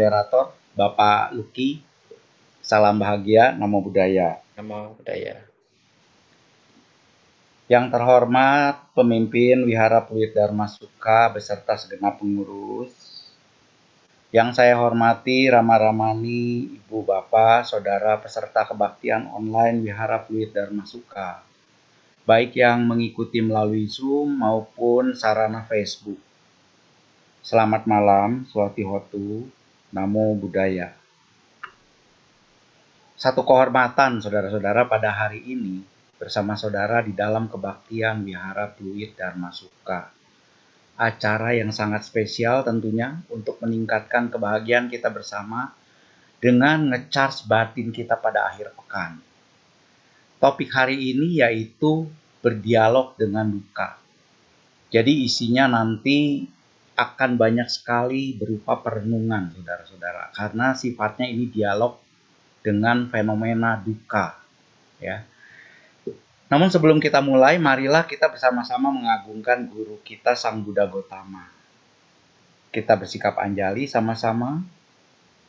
moderator Bapak Luki. Salam bahagia, namo budaya. Namo budaya. Yang terhormat pemimpin Wihara Pluit Dharma Suka beserta segenap pengurus. Yang saya hormati Rama Ramani, Ibu Bapak, Saudara peserta kebaktian online Wihara Pluit Dharma Suka. Baik yang mengikuti melalui Zoom maupun sarana Facebook. Selamat malam, Swati Hotu. Namo Buddhaya. Satu kehormatan saudara-saudara pada hari ini bersama saudara di dalam kebaktian Wihara Pluit Dharma Suka. Acara yang sangat spesial tentunya untuk meningkatkan kebahagiaan kita bersama dengan ngecharge batin kita pada akhir pekan. Topik hari ini yaitu berdialog dengan duka. Jadi isinya nanti akan banyak sekali berupa perenungan, saudara-saudara, karena sifatnya ini dialog dengan fenomena duka, ya. Namun sebelum kita mulai, marilah kita bersama-sama mengagungkan guru kita Sang Buddha Gotama. Kita bersikap anjali sama-sama,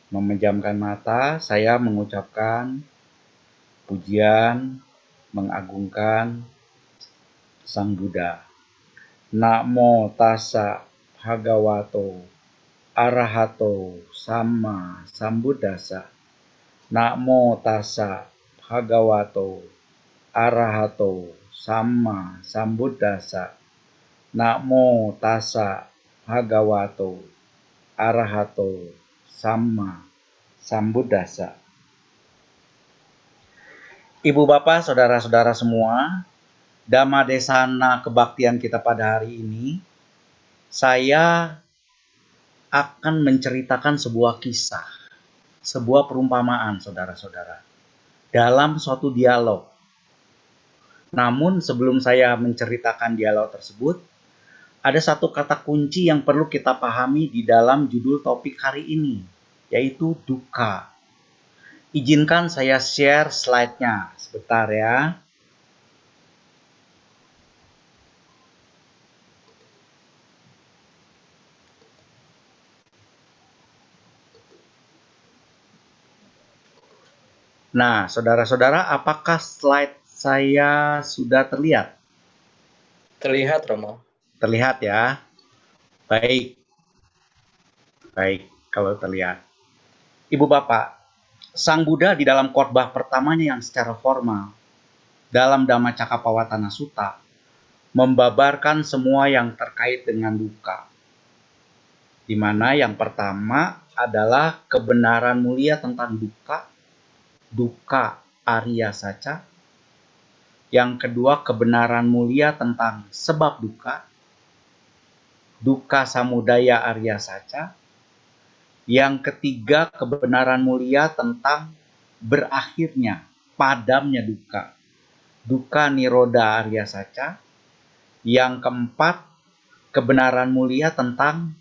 memejamkan mata, saya mengucapkan pujian, mengagungkan Sang Buddha. Namo tassa Hagawato Arahato Sama Sambuddhasa Namo Tassa Hagawato Arahato Sama Sambuddhasa Namo Tassa Hagawato Arahato Sama Sambuddhasa. Ibu bapak, saudara-saudara semua, Dhamma Desana kebaktian kita pada hari ini saya akan menceritakan sebuah kisah, sebuah perumpamaan, saudara-saudara, dalam suatu dialog. Namun, sebelum saya menceritakan dialog tersebut, ada satu kata kunci yang perlu kita pahami di dalam judul topik hari ini, yaitu duka. Izinkan saya share slide-nya sebentar ya. Nah, saudara-saudara, apakah slide saya sudah terlihat? Terlihat, Romo. Terlihat ya. Baik. Baik, kalau terlihat. Ibu Bapak, Sang Buddha di dalam khotbah pertamanya yang secara formal dalam Dhamma Cakapawatana Sutta membabarkan semua yang terkait dengan duka. Di mana yang pertama adalah kebenaran mulia tentang duka duka Arya Saca. Yang kedua, kebenaran mulia tentang sebab duka. Duka Samudaya Arya Saca. Yang ketiga, kebenaran mulia tentang berakhirnya, padamnya duka. Duka Niroda Arya Saca. Yang keempat, kebenaran mulia tentang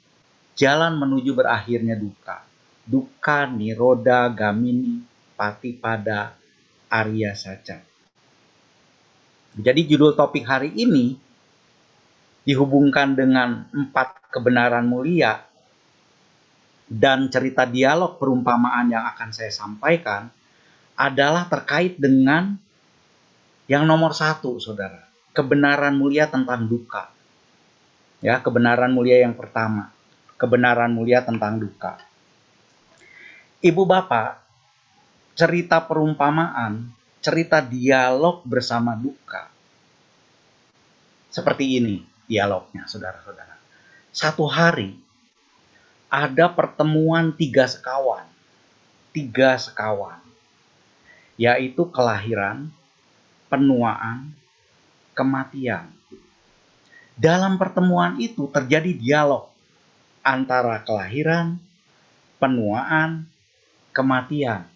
jalan menuju berakhirnya duka. Duka Niroda Gamini pati pada Arya saja. Jadi judul topik hari ini dihubungkan dengan empat kebenaran mulia dan cerita dialog perumpamaan yang akan saya sampaikan adalah terkait dengan yang nomor satu, saudara. Kebenaran mulia tentang duka. Ya, kebenaran mulia yang pertama. Kebenaran mulia tentang duka. Ibu bapak, cerita perumpamaan, cerita dialog bersama duka. Seperti ini dialognya, saudara-saudara. Satu hari ada pertemuan tiga sekawan. Tiga sekawan. Yaitu kelahiran, penuaan, kematian. Dalam pertemuan itu terjadi dialog antara kelahiran, penuaan, kematian.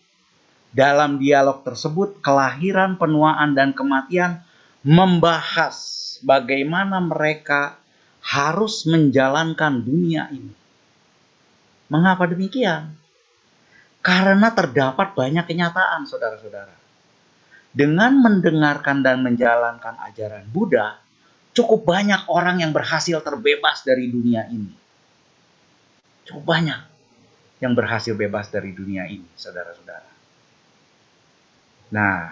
Dalam dialog tersebut, kelahiran, penuaan, dan kematian membahas bagaimana mereka harus menjalankan dunia ini. Mengapa demikian? Karena terdapat banyak kenyataan, saudara-saudara. Dengan mendengarkan dan menjalankan ajaran Buddha, cukup banyak orang yang berhasil terbebas dari dunia ini. Cukup banyak. yang berhasil bebas dari dunia ini, saudara-saudara. Nah,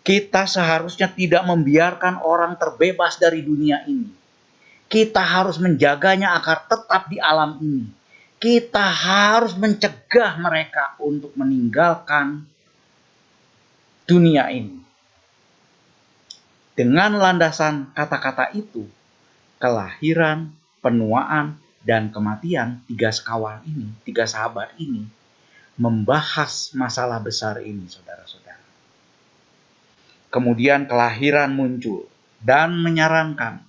kita seharusnya tidak membiarkan orang terbebas dari dunia ini. Kita harus menjaganya agar tetap di alam ini. Kita harus mencegah mereka untuk meninggalkan dunia ini. Dengan landasan kata-kata itu, kelahiran, penuaan, dan kematian tiga sekawan ini, tiga sahabat ini, membahas masalah besar ini, saudara-saudara. Kemudian kelahiran muncul dan menyarankan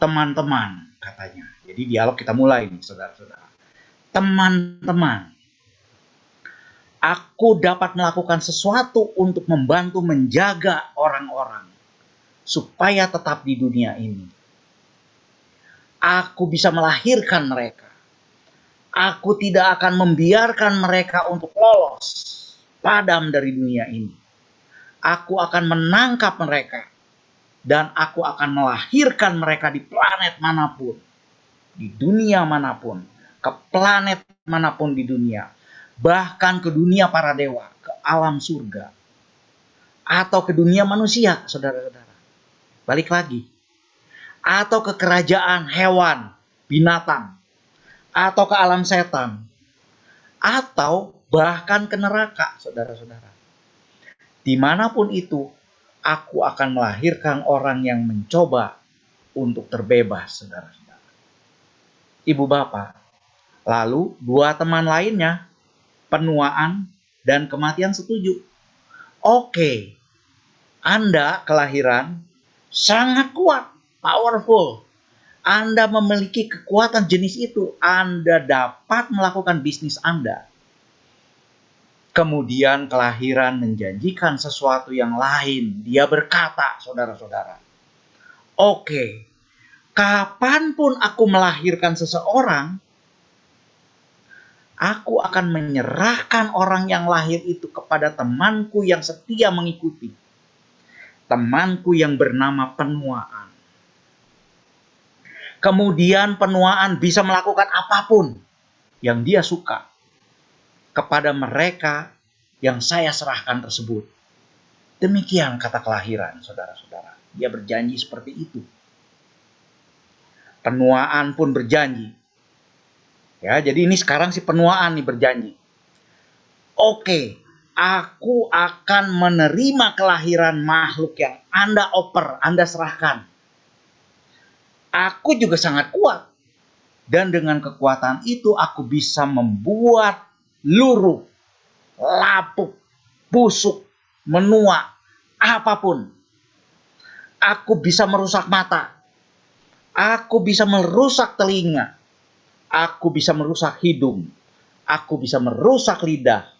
teman-teman katanya. Jadi dialog kita mulai nih, saudara-saudara. Teman-teman, aku dapat melakukan sesuatu untuk membantu menjaga orang-orang supaya tetap di dunia ini. Aku bisa melahirkan mereka. Aku tidak akan membiarkan mereka untuk lolos, padam dari dunia ini. Aku akan menangkap mereka dan aku akan melahirkan mereka di planet mana pun, di dunia mana pun, ke planet mana pun di dunia, bahkan ke dunia para dewa, ke alam surga, atau ke dunia manusia, saudara-saudara balik lagi. Atau ke kerajaan hewan, binatang. Atau ke alam setan. Atau bahkan ke neraka, saudara-saudara. Di mana pun itu, aku akan melahirkan orang yang mencoba untuk terbebas, saudara-saudara. Ibu bapak, lalu dua teman lainnya, penuaan dan kematian setuju. Oke, Anda kelahiran sangat kuat, powerful. Anda memiliki kekuatan jenis itu, Anda dapat melakukan bisnis Anda. Kemudian kelahiran menjanjikan sesuatu yang lain. Dia berkata, saudara-saudara, Oke, kapan pun aku melahirkan seseorang, aku akan menyerahkan orang yang lahir itu kepada temanku yang setia mengikuti temanku yang bernama penuaan. Kemudian penuaan bisa melakukan apa pun yang dia suka kepada mereka yang saya serahkan tersebut. Demikian kata kelahiran, saudara-saudara. Dia berjanji seperti itu. Penuaan pun berjanji. Ya, jadi ini sekarang si penuaan nih berjanji. Oke, aku akan menerima kelahiran makhluk yang Anda oper, Anda serahkan. Aku juga sangat kuat. Dan dengan kekuatan itu aku bisa membuat luruh, lapuk, busuk, menua, apa pun. Aku bisa merusak mata. Aku bisa merusak telinga. Aku bisa merusak hidung. Aku bisa merusak lidah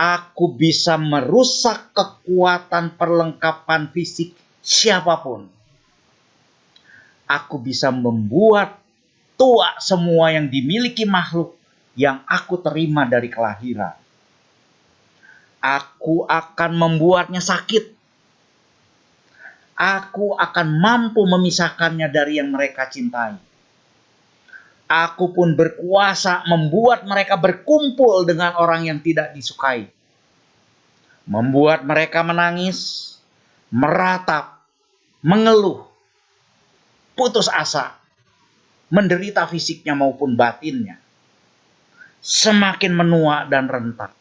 aku bisa merusak kekuatan perlengkapan fisik siapa pun. Aku bisa membuat tua semua yang dimiliki makhluk yang aku terima dari kelahiran. Aku akan membuatnya sakit. Aku akan mampu memisahkannya dari yang mereka cintai. Aku pun berkuasa membuat mereka berkumpul dengan orang yang tidak disukai. Membuat mereka menangis, meratap, mengeluh, putus asa, menderita fisiknya maupun batinnya. Semakin menua dan rentak,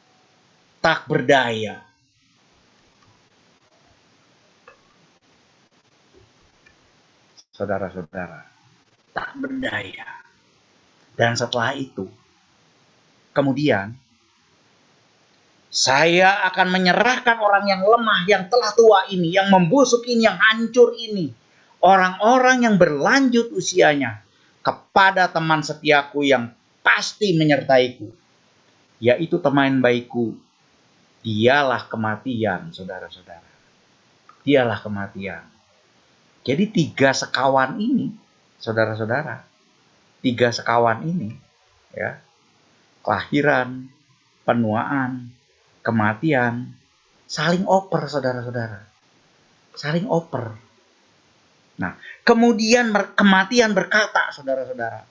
tak berdaya. Saudara-saudara, tak berdaya dan setelah itu, kemudian saya akan menyerahkan orang yang lemah, yang telah tua ini, yang membusuk ini, yang hancur ini, orang-orang yang berlanjut usianya kepada teman setiaku yang pasti menyertaiku, yaitu teman baikku. Dialah kematian, saudara-saudara. Dialah kematian. Jadi tiga sekawan ini, saudara-saudara, tiga sekawan ini ya kelahiran penuaan kematian saling oper saudara-saudara saling oper nah kemudian kematian berkata saudara-saudara.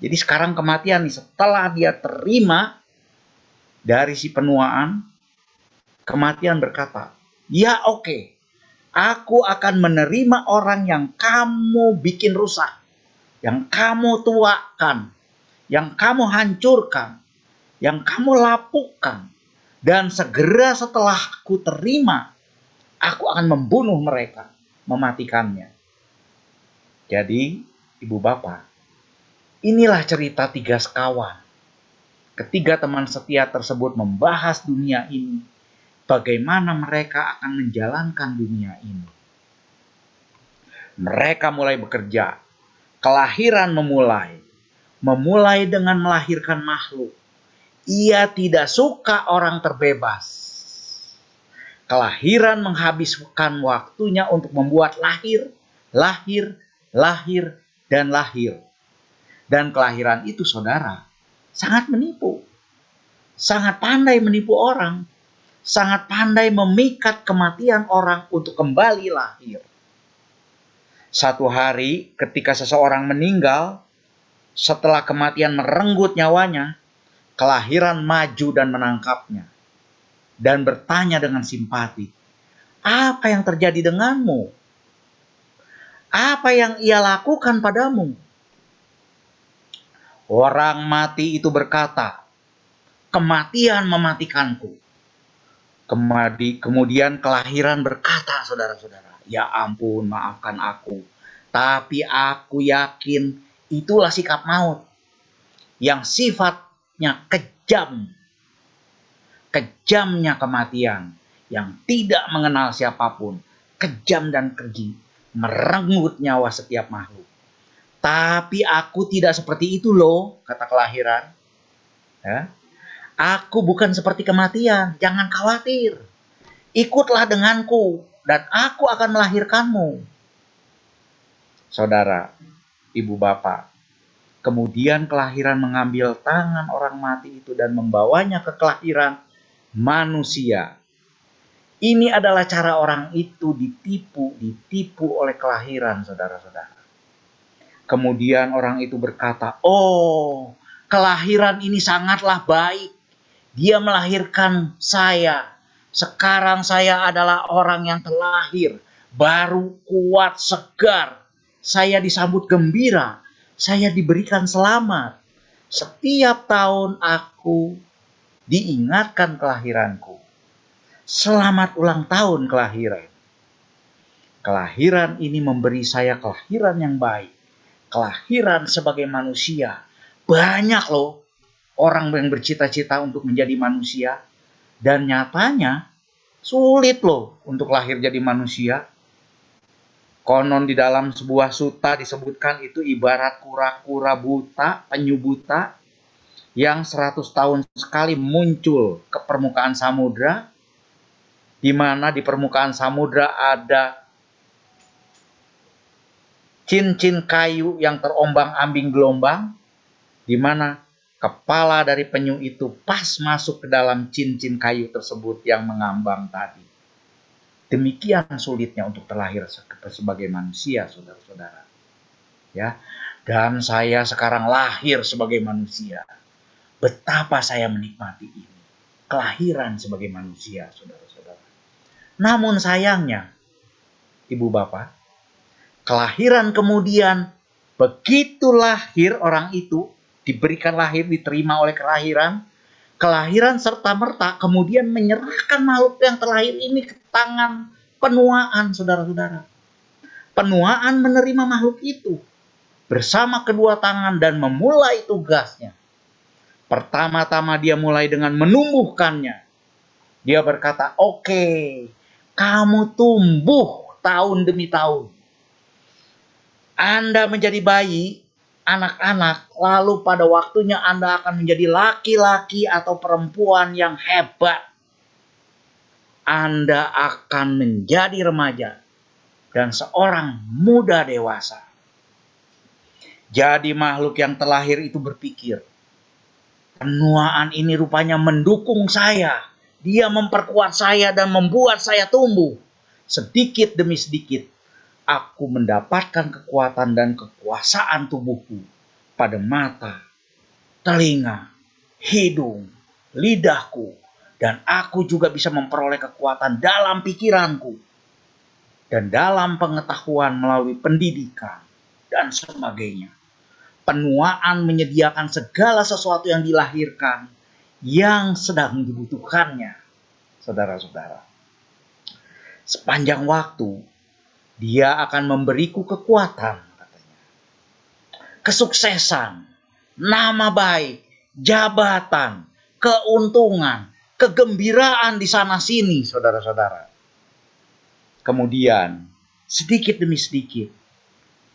Jadi sekarang kematian nih setelah dia terima dari si penuaan, kematian berkata, "Ya oke, okay, aku akan menerima orang yang kamu bikin rusak, yang kamu tuakan, yang kamu hancurkan, yang kamu lapukan, dan segera setelah aku terima, aku akan membunuh mereka, mematikannya." Jadi, ibu bapak, Inilah cerita tiga sekawan. Ketiga teman setia tersebut membahas dunia ini, bagaimana mereka akan menjalankan dunia ini. Mereka mulai bekerja, kelahiran memulai, memulai dengan melahirkan makhluk. Ia tidak suka orang terbebas. Kelahiran menghabiskan waktunya untuk membuat lahir, lahir, lahir, dan lahir dan kelahiran itu saudara sangat menipu. Sangat pandai menipu orang. Sangat pandai memikat kematian orang untuk kembali lahir. Satu hari ketika seseorang meninggal, setelah kematian merenggut nyawanya, kelahiran maju dan menangkapnya. Dan bertanya dengan simpati, apa yang terjadi denganmu? Apa yang ia lakukan padamu? Orang mati itu berkata, kematian mematikanku. Kemudian kelahiran berkata, saudara-saudara, ya ampun maafkan aku. Tapi aku yakin itulah sikap maut. Yang sifatnya kejam. Kejamnya kematian. Yang tidak mengenal siapa pun. Kejam dan keji. Merenggut nyawa setiap makhluk. Tapi aku tidak seperti itu loh, kata kelahiran. Ya. Aku bukan seperti kematian, jangan khawatir. Ikutlah denganku dan aku akan melahirkanmu. Saudara, ibu bapak, kemudian kelahiran mengambil tangan orang mati itu dan membawanya ke kelahiran manusia. Ini adalah cara orang itu ditipu, ditipu oleh kelahiran, saudara-saudara. Kemudian orang itu berkata, "Oh, kelahiran ini sangatlah baik. Dia melahirkan saya. Sekarang saya adalah orang yang terlahir, baru kuat, segar. Saya disambut gembira. Saya diberikan selamat. Setiap tahun aku diingatkan kelahiranku. Selamat ulang tahun kelahiran. Kelahiran ini memberi saya kelahiran yang baik kelahiran sebagai manusia. Banyak loh orang yang bercita-cita untuk menjadi manusia. Dan nyatanya sulit loh untuk lahir jadi manusia. Konon di dalam sebuah suta disebutkan itu ibarat kura-kura buta, penyu buta, yang 100 tahun sekali muncul ke permukaan samudra, di mana di permukaan samudra ada cincin kayu yang terombang-ambing gelombang, di mana kepala dari penyu itu pas masuk ke dalam cincin kayu tersebut yang mengambang tadi. Demikian sulitnya untuk terlahir sebagai manusia, saudara-saudara. Ya, dan saya sekarang lahir sebagai manusia. Betapa saya menikmati ini. Kelahiran sebagai manusia, saudara-saudara. Namun sayangnya, ibu bapak, kelahiran kemudian begitu lahir orang itu diberikan lahir diterima oleh kelahiran kelahiran serta merta kemudian menyerahkan makhluk yang terlahir ini ke tangan penuaan saudara-saudara. Penuaan menerima makhluk itu bersama kedua tangan dan memulai tugasnya. Pertama-tama dia mulai dengan menumbuhkannya. Dia berkata oke okay, kamu tumbuh tahun demi tahun anda menjadi bayi, anak-anak, lalu pada waktunya Anda akan menjadi laki-laki atau perempuan yang hebat. Anda akan menjadi remaja dan seorang muda dewasa. Jadi makhluk yang terlahir itu berpikir, penuaan ini rupanya mendukung saya. Dia memperkuat saya dan membuat saya tumbuh sedikit demi sedikit aku mendapatkan kekuatan dan kekuasaan tubuhku. pada mata, telinga, hidung, lidahku, dan aku juga bisa memperoleh kekuatan dalam pikiranku dan dalam pengetahuan melalui pendidikan dan sebagainya. Penuaan menyediakan segala sesuatu yang dilahirkan yang sedang dibutuhkannya, saudara-saudara. Sepanjang waktu, dia akan memberiku kekuatan, katanya. Kesuksesan, nama baik, jabatan, keuntungan, kegembiraan di sana sini, saudara-saudara. Kemudian, sedikit demi sedikit,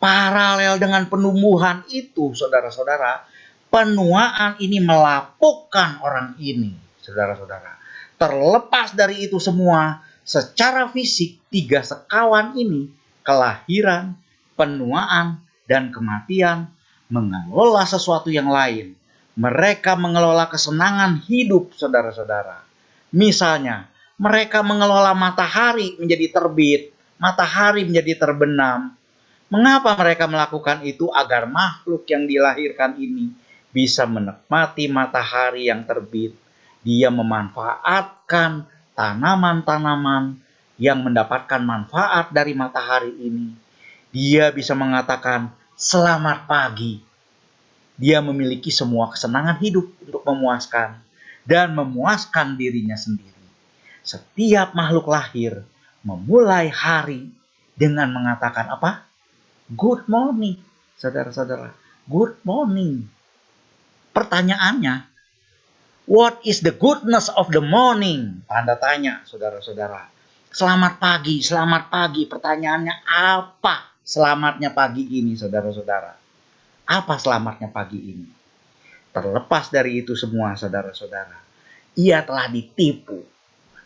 paralel dengan penumbuhan itu, saudara-saudara, penuaan ini melapukkan orang ini, saudara-saudara. Terlepas dari itu semua, secara fisik tiga sekawan ini, kelahiran, penuaan, dan kematian, mengelola sesuatu yang lain. Mereka mengelola kesenangan hidup, saudara-saudara. Misalnya, mereka mengelola matahari menjadi terbit, matahari menjadi terbenam, Mengapa mereka melakukan itu agar makhluk yang dilahirkan ini bisa menikmati matahari yang terbit? Dia memanfaatkan tanaman-tanaman yang mendapatkan manfaat dari matahari ini. Dia bisa mengatakan selamat pagi. Dia memiliki semua kesenangan hidup untuk memuaskan dan memuaskan dirinya sendiri. Setiap makhluk lahir memulai hari dengan mengatakan apa? Good morning, saudara-saudara. Good morning. Pertanyaannya, what is the goodness of the morning? Tanda tanya, saudara-saudara. Selamat pagi, selamat pagi. Pertanyaannya apa selamatnya pagi ini, saudara-saudara? Apa selamatnya pagi ini? Terlepas dari itu semua, saudara-saudara. Ia telah ditipu.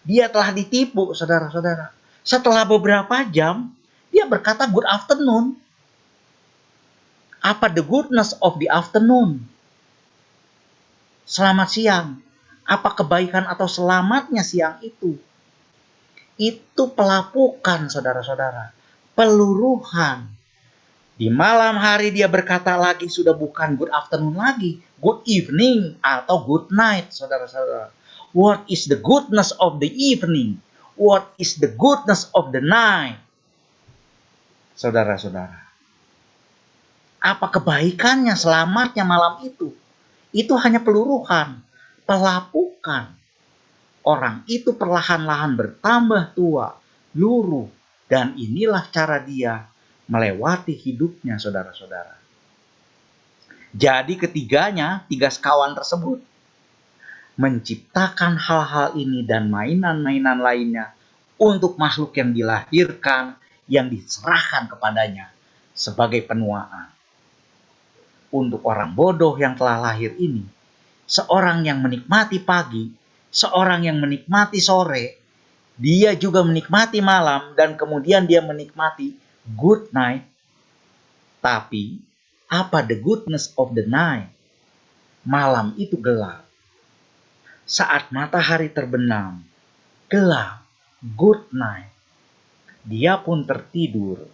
Dia telah ditipu, saudara-saudara. Setelah beberapa jam, dia berkata good afternoon. Apa the goodness of the afternoon? Selamat siang. Apa kebaikan atau selamatnya siang itu? Itu pelapukan, saudara-saudara. Peluruhan. Di malam hari dia berkata lagi sudah bukan good afternoon lagi. Good evening atau good night, saudara-saudara. What is the goodness of the evening? What is the goodness of the night? Saudara-saudara apa kebaikannya, selamatnya malam itu? Itu hanya peluruhan, pelapukan. Orang itu perlahan-lahan bertambah tua, luruh, dan inilah cara dia melewati hidupnya, saudara-saudara. Jadi ketiganya, tiga sekawan tersebut, menciptakan hal-hal ini dan mainan-mainan lainnya untuk makhluk yang dilahirkan, yang diserahkan kepadanya sebagai penuaan untuk orang bodoh yang telah lahir ini, seorang yang menikmati pagi, seorang yang menikmati sore, dia juga menikmati malam dan kemudian dia menikmati good night. Tapi apa the goodness of the night? Malam itu gelap. Saat matahari terbenam, gelap, good night. Dia pun tertidur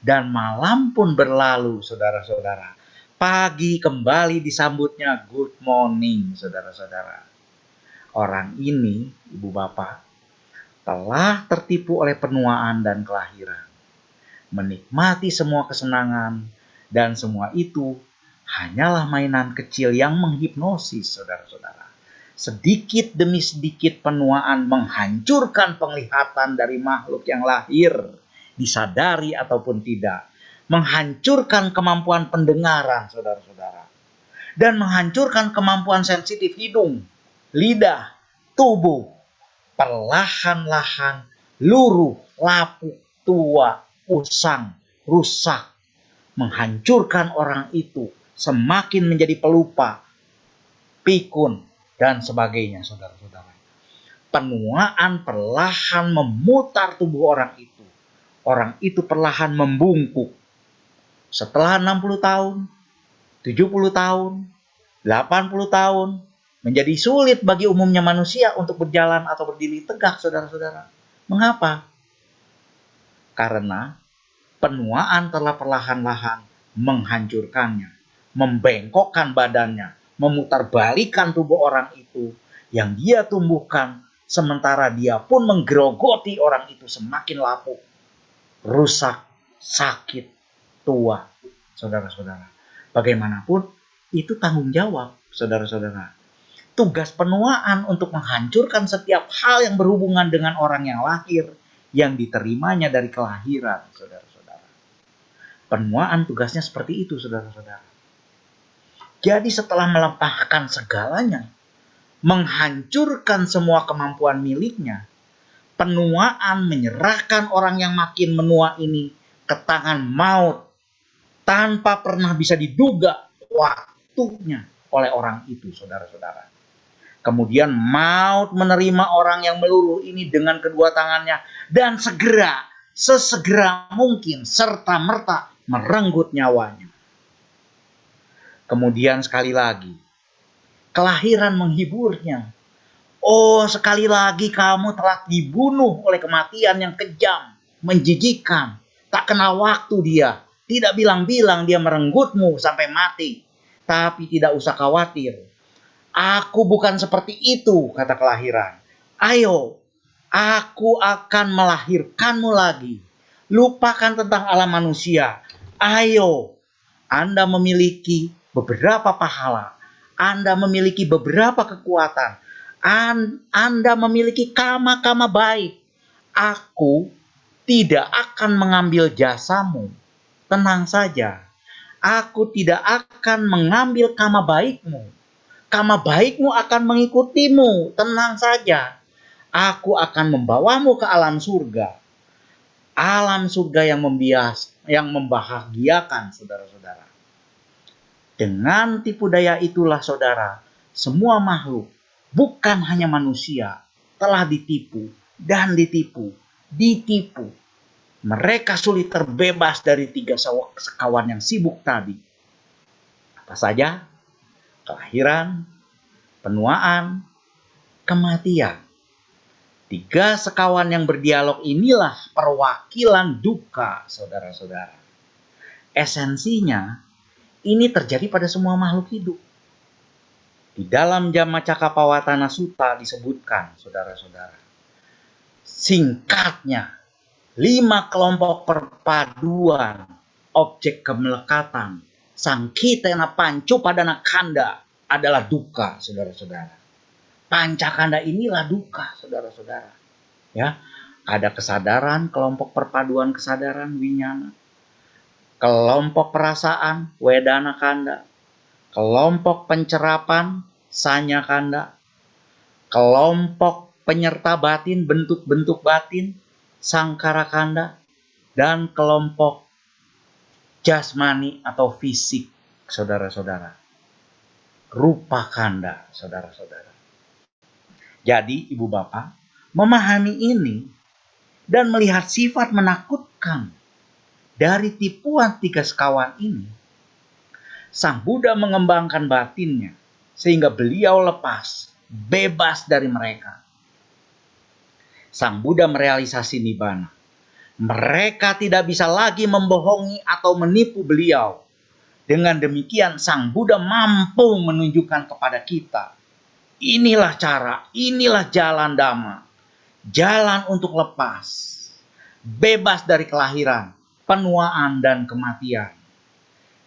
dan malam pun berlalu, saudara-saudara Pagi kembali disambutnya good morning, saudara-saudara. Orang ini, ibu bapak, telah tertipu oleh penuaan dan kelahiran. Menikmati semua kesenangan dan semua itu hanyalah mainan kecil yang menghipnosis, saudara-saudara. Sedikit demi sedikit penuaan menghancurkan penglihatan dari makhluk yang lahir, disadari ataupun tidak menghancurkan kemampuan pendengaran, saudara-saudara. Dan menghancurkan kemampuan sensitif hidung, lidah, tubuh. Perlahan-lahan, luruh, lapuk, tua, usang, rusak. Menghancurkan orang itu semakin menjadi pelupa, pikun, dan sebagainya, saudara-saudara. Penuaan perlahan memutar tubuh orang itu. Orang itu perlahan membungkuk, setelah 60 tahun, 70 tahun, 80 tahun, menjadi sulit bagi umumnya manusia untuk berjalan atau berdiri tegak, saudara-saudara. Mengapa? Karena penuaan telah perlahan-lahan menghancurkannya, membengkokkan badannya, memutarbalikan tubuh orang itu yang dia tumbuhkan, sementara dia pun menggerogoti orang itu semakin lapuk, rusak, sakit, tua. Saudara-saudara, bagaimanapun itu tanggung jawab, saudara-saudara. Tugas penuaan untuk menghancurkan setiap hal yang berhubungan dengan orang yang lahir, yang diterimanya dari kelahiran, saudara-saudara. Penuaan tugasnya seperti itu, saudara-saudara. Jadi setelah melepaskan segalanya, menghancurkan semua kemampuan miliknya, penuaan menyerahkan orang yang makin menua ini ke tangan maut tanpa pernah bisa diduga waktunya oleh orang itu, saudara-saudara. Kemudian maut menerima orang yang meluruh ini dengan kedua tangannya dan segera, sesegera mungkin serta merta merenggut nyawanya. Kemudian sekali lagi, kelahiran menghiburnya. Oh, sekali lagi kamu telah dibunuh oleh kematian yang kejam, menjijikan. Tak kenal waktu dia, tidak bilang-bilang dia merenggutmu sampai mati. Tapi tidak usah khawatir, Aku bukan seperti itu, kata kelahiran. Ayo, aku akan melahirkanmu lagi. Lupakan tentang alam manusia. Ayo, Anda memiliki beberapa pahala. Anda memiliki beberapa kekuatan. Anda memiliki kama-kama baik. Aku tidak akan mengambil jasamu. Tenang saja. Aku tidak akan mengambil kama baikmu kama baikmu akan mengikutimu. Tenang saja. Aku akan membawamu ke alam surga. Alam surga yang membias, yang membahagiakan saudara-saudara. Dengan tipu daya itulah saudara, semua makhluk, bukan hanya manusia, telah ditipu dan ditipu, ditipu. Mereka sulit terbebas dari tiga sekawan yang sibuk tadi. Apa saja? kelahiran, penuaan, kematian. Tiga sekawan yang berdialog inilah perwakilan duka, saudara-saudara. Esensinya, ini terjadi pada semua makhluk hidup. Di dalam Jama Cakapawatana Sutta disebutkan, saudara-saudara. Singkatnya, lima kelompok perpaduan objek kemelekatan. Sang kitena pancu pada kanda adalah duka, saudara-saudara. Pancakanda inilah duka, saudara-saudara. Ya, ada kesadaran, kelompok perpaduan kesadaran winyana, kelompok perasaan wedana kanda, kelompok pencerapan sanya kanda, kelompok penyerta batin bentuk-bentuk batin sangkara kanda, dan kelompok jasmani atau fisik, saudara-saudara. Rupa kanda, saudara-saudara. Jadi, ibu bapak, memahami ini dan melihat sifat menakutkan dari tipuan tiga sekawan ini, Sang Buddha mengembangkan batinnya sehingga beliau lepas, bebas dari mereka. Sang Buddha merealisasi nibbana mereka tidak bisa lagi membohongi atau menipu beliau. Dengan demikian Sang Buddha mampu menunjukkan kepada kita. Inilah cara, inilah jalan dhamma. Jalan untuk lepas. Bebas dari kelahiran, penuaan, dan kematian.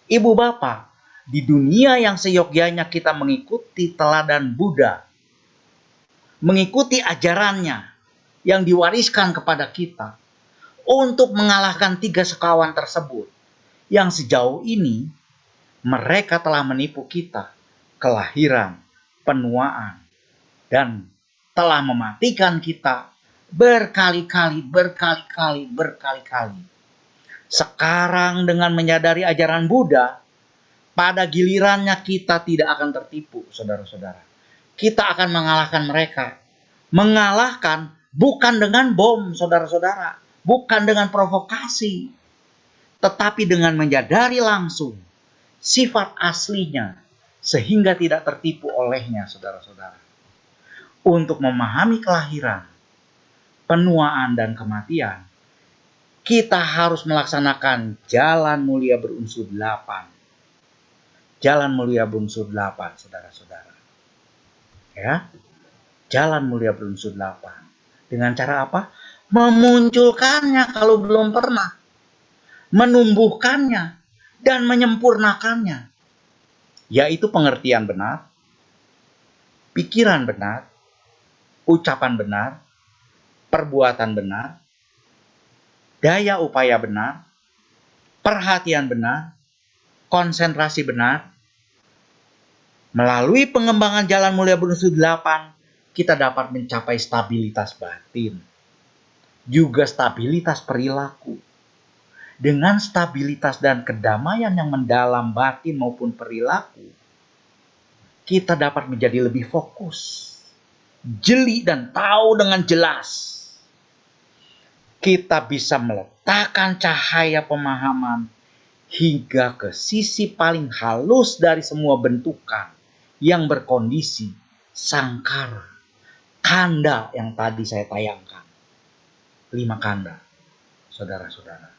Ibu bapak, di dunia yang seyogyanya kita mengikuti teladan Buddha, mengikuti ajarannya yang diwariskan kepada kita, untuk mengalahkan tiga sekawan tersebut yang sejauh ini mereka telah menipu kita kelahiran, penuaan, dan telah mematikan kita berkali-kali, berkali-kali, berkali-kali. Sekarang dengan menyadari ajaran Buddha, pada gilirannya kita tidak akan tertipu, saudara-saudara. Kita akan mengalahkan mereka. Mengalahkan bukan dengan bom, saudara-saudara bukan dengan provokasi, tetapi dengan menyadari langsung sifat aslinya sehingga tidak tertipu olehnya, saudara-saudara. Untuk memahami kelahiran, penuaan, dan kematian, kita harus melaksanakan jalan mulia berunsur delapan. Jalan Mulia Bungsur 8, saudara-saudara. Ya, Jalan Mulia Bungsur 8. Dengan cara apa? Memunculkannya kalau belum pernah. Menumbuhkannya dan menyempurnakannya. Yaitu pengertian benar, pikiran benar, ucapan benar, perbuatan benar, daya upaya benar, perhatian benar, konsentrasi benar, Melalui pengembangan jalan mulia berunsur 8, kita dapat mencapai stabilitas batin. Juga stabilitas perilaku. Dengan stabilitas dan kedamaian yang mendalam batin maupun perilaku, kita dapat menjadi lebih fokus, jeli dan tahu dengan jelas. Kita bisa meletakkan cahaya pemahaman hingga ke sisi paling halus dari semua bentukan yang berkondisi sangkara, kanda yang tadi saya tayangkan. Lima kanda, saudara-saudara.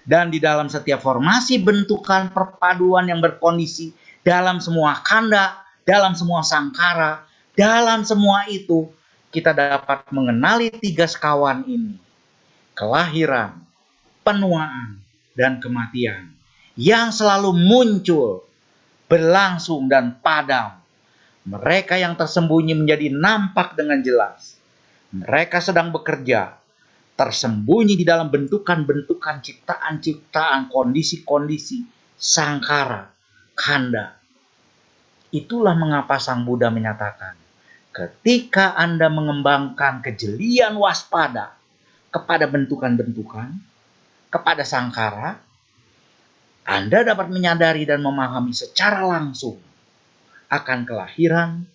Dan di dalam setiap formasi bentukan perpaduan yang berkondisi dalam semua kanda, dalam semua sangkara, dalam semua itu kita dapat mengenali tiga sekawan ini. Kelahiran, penuaan, dan kematian yang selalu muncul berlangsung dan padam. Mereka yang tersembunyi menjadi nampak dengan jelas. Mereka sedang bekerja, tersembunyi di dalam bentukan-bentukan ciptaan-ciptaan, kondisi-kondisi, sangkara, kanda. Itulah mengapa Sang Buddha menyatakan, ketika Anda mengembangkan kejelian waspada kepada bentukan-bentukan, kepada sangkara, anda dapat menyadari dan memahami secara langsung akan kelahiran,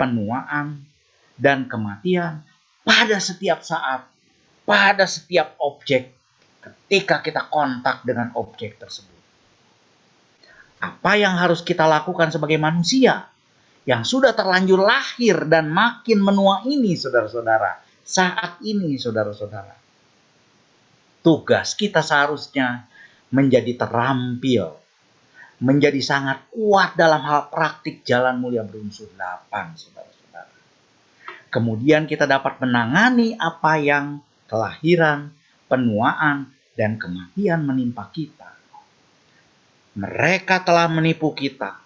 penuaan, dan kematian pada setiap saat, pada setiap objek ketika kita kontak dengan objek tersebut. Apa yang harus kita lakukan sebagai manusia yang sudah terlanjur lahir dan makin menua ini, saudara-saudara, saat ini, saudara-saudara? Tugas kita seharusnya menjadi terampil, menjadi sangat kuat dalam hal praktik jalan mulia berunsur 8, saudara-saudara. Kemudian kita dapat menangani apa yang kelahiran, penuaan, dan kematian menimpa kita. Mereka telah menipu kita.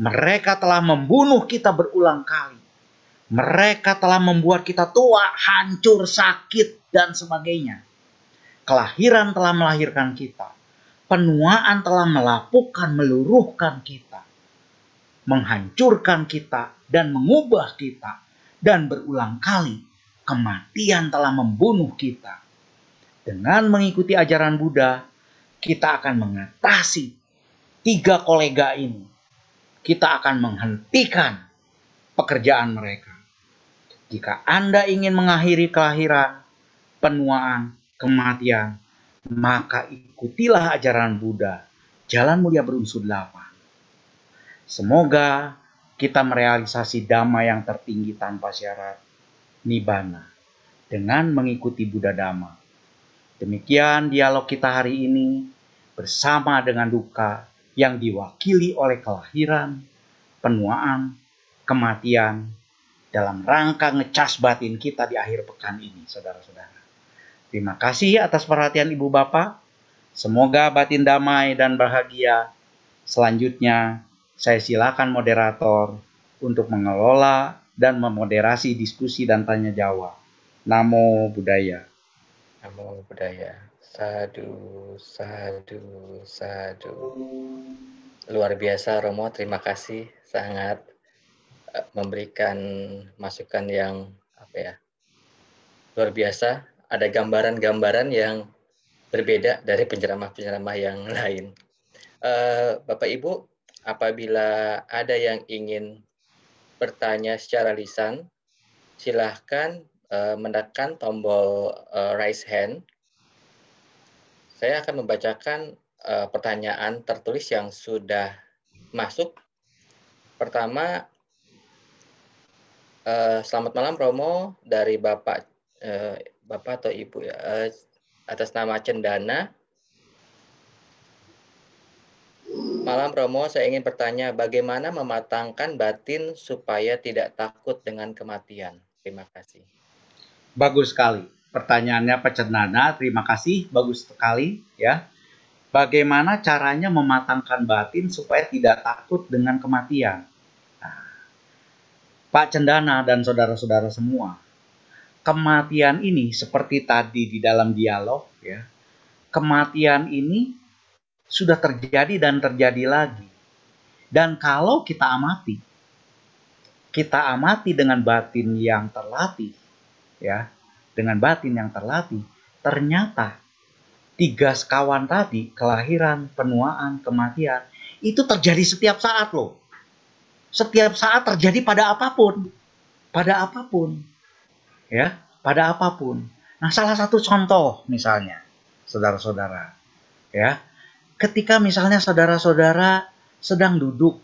Mereka telah membunuh kita berulang kali. Mereka telah membuat kita tua, hancur, sakit, dan sebagainya. Kelahiran telah melahirkan kita penuaan telah melapukan, meluruhkan kita, menghancurkan kita, dan mengubah kita. Dan berulang kali kematian telah membunuh kita. Dengan mengikuti ajaran Buddha, kita akan mengatasi tiga kolega ini. Kita akan menghentikan pekerjaan mereka. Jika Anda ingin mengakhiri kelahiran, penuaan, kematian, maka ikutilah ajaran Buddha, jalan mulia berunsur delapan. Semoga kita merealisasi dhamma yang tertinggi tanpa syarat, nibbana, dengan mengikuti Buddha Dhamma. Demikian dialog kita hari ini bersama dengan duka yang diwakili oleh kelahiran, penuaan, kematian, dalam rangka ngecas batin kita di akhir pekan ini, saudara-saudara. Terima kasih atas perhatian Ibu Bapak. Semoga batin damai dan bahagia. Selanjutnya, saya silakan moderator untuk mengelola dan memoderasi diskusi dan tanya jawab. Namo Buddhaya. Namo Buddhaya. Sadu, sadu, sadu. Luar biasa Romo, terima kasih sangat eh, memberikan masukan yang apa ya? Luar biasa ada gambaran-gambaran yang berbeda dari penceramah-penceramah yang lain. Uh, Bapak Ibu, apabila ada yang ingin bertanya secara lisan, silahkan uh, menekan tombol uh, raise hand. Saya akan membacakan uh, pertanyaan tertulis yang sudah masuk. Pertama, uh, selamat malam Romo dari Bapak Bapak atau Ibu ya, atas nama Cendana. malam Romo, saya ingin bertanya bagaimana mematangkan batin supaya tidak takut dengan kematian. Terima kasih. Bagus sekali. Pertanyaannya Pak Cendana, terima kasih, bagus sekali ya. Bagaimana caranya mematangkan batin supaya tidak takut dengan kematian? Nah, Pak Cendana dan saudara-saudara semua, kematian ini seperti tadi di dalam dialog ya. Kematian ini sudah terjadi dan terjadi lagi. Dan kalau kita amati, kita amati dengan batin yang terlatih, ya, dengan batin yang terlatih, ternyata tiga sekawan tadi, kelahiran, penuaan, kematian, itu terjadi setiap saat loh. Setiap saat terjadi pada apa pun. Pada apa pun. Ya, pada apa pun. Nah, salah satu contoh misalnya, saudara-saudara, ya, ketika misalnya saudara-saudara sedang duduk,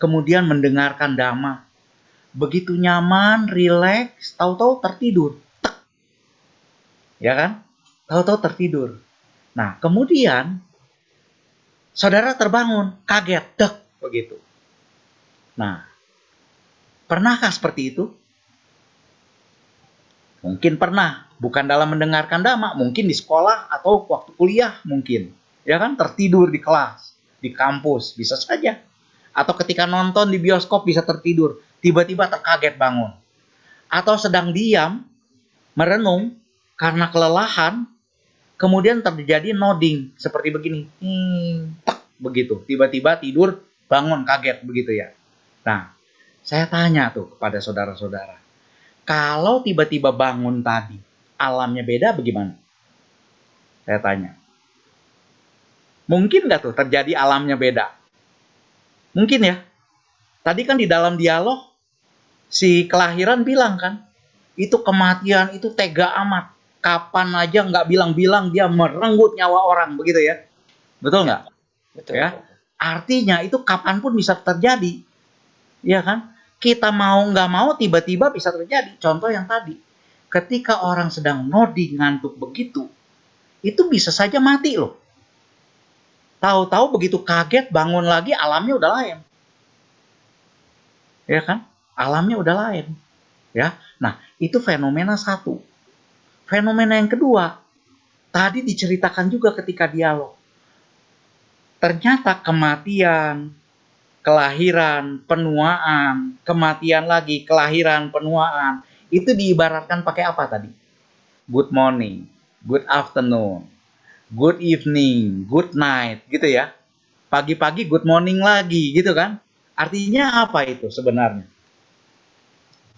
kemudian mendengarkan dhamma, begitu nyaman, rileks, tahu-tahu tertidur. Tek. Ya kan? Tahu-tahu tertidur. Nah, kemudian saudara terbangun, kaget, dek, begitu. Nah, pernahkah seperti itu? Mungkin pernah, bukan dalam mendengarkan dhamma, mungkin di sekolah atau waktu kuliah mungkin ya kan tertidur di kelas, di kampus bisa saja. Atau ketika nonton di bioskop bisa tertidur, tiba-tiba terkaget bangun. Atau sedang diam, merenung karena kelelahan, kemudian terjadi nodding seperti begini. Hmm, tak begitu, tiba-tiba tidur, bangun kaget begitu ya. Nah, saya tanya tuh kepada saudara-saudara. Kalau tiba-tiba bangun tadi, alamnya beda bagaimana? Saya tanya. Mungkin nggak tuh terjadi alamnya beda? Mungkin ya. Tadi kan di dalam dialog si kelahiran bilang kan, itu kematian itu tega amat. Kapan aja nggak bilang-bilang dia merenggut nyawa orang begitu ya? Betul nggak? Betul. Ya. Artinya itu kapan pun bisa terjadi, ya kan? Kita mau nggak mau tiba-tiba bisa terjadi. Contoh yang tadi, ketika orang sedang nodi ngantuk begitu, itu bisa saja mati loh. Tahu-tahu begitu kaget bangun lagi alamnya udah lain. Ya kan? Alamnya udah lain. Ya. Nah, itu fenomena satu. Fenomena yang kedua, tadi diceritakan juga ketika dialog. Ternyata kematian, kelahiran, penuaan, kematian lagi, kelahiran, penuaan, itu diibaratkan pakai apa tadi? Good morning, good afternoon, good evening, good night gitu ya. Pagi-pagi good morning lagi gitu kan. Artinya apa itu sebenarnya?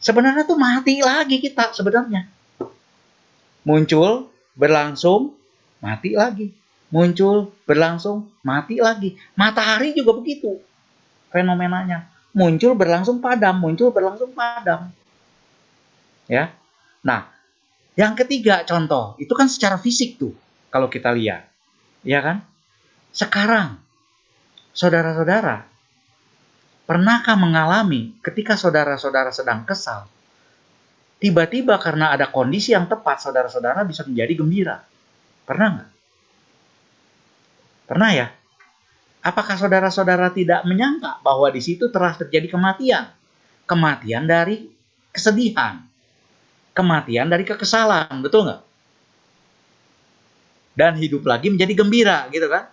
Sebenarnya tuh mati lagi kita sebenarnya. Muncul, berlangsung, mati lagi. Muncul, berlangsung, mati lagi. Matahari juga begitu fenomenanya. Muncul, berlangsung, padam. Muncul, berlangsung, padam. Ya. Nah, yang ketiga contoh, itu kan secara fisik tuh kalau kita lihat. Ya kan? Sekarang, saudara-saudara, pernahkah mengalami ketika saudara-saudara sedang kesal, tiba-tiba karena ada kondisi yang tepat, saudara-saudara bisa menjadi gembira? Pernah nggak? Pernah ya? Apakah saudara-saudara tidak menyangka bahwa di situ telah terjadi kematian? Kematian dari kesedihan. Kematian dari kekesalan, betul nggak? dan hidup lagi menjadi gembira gitu kan?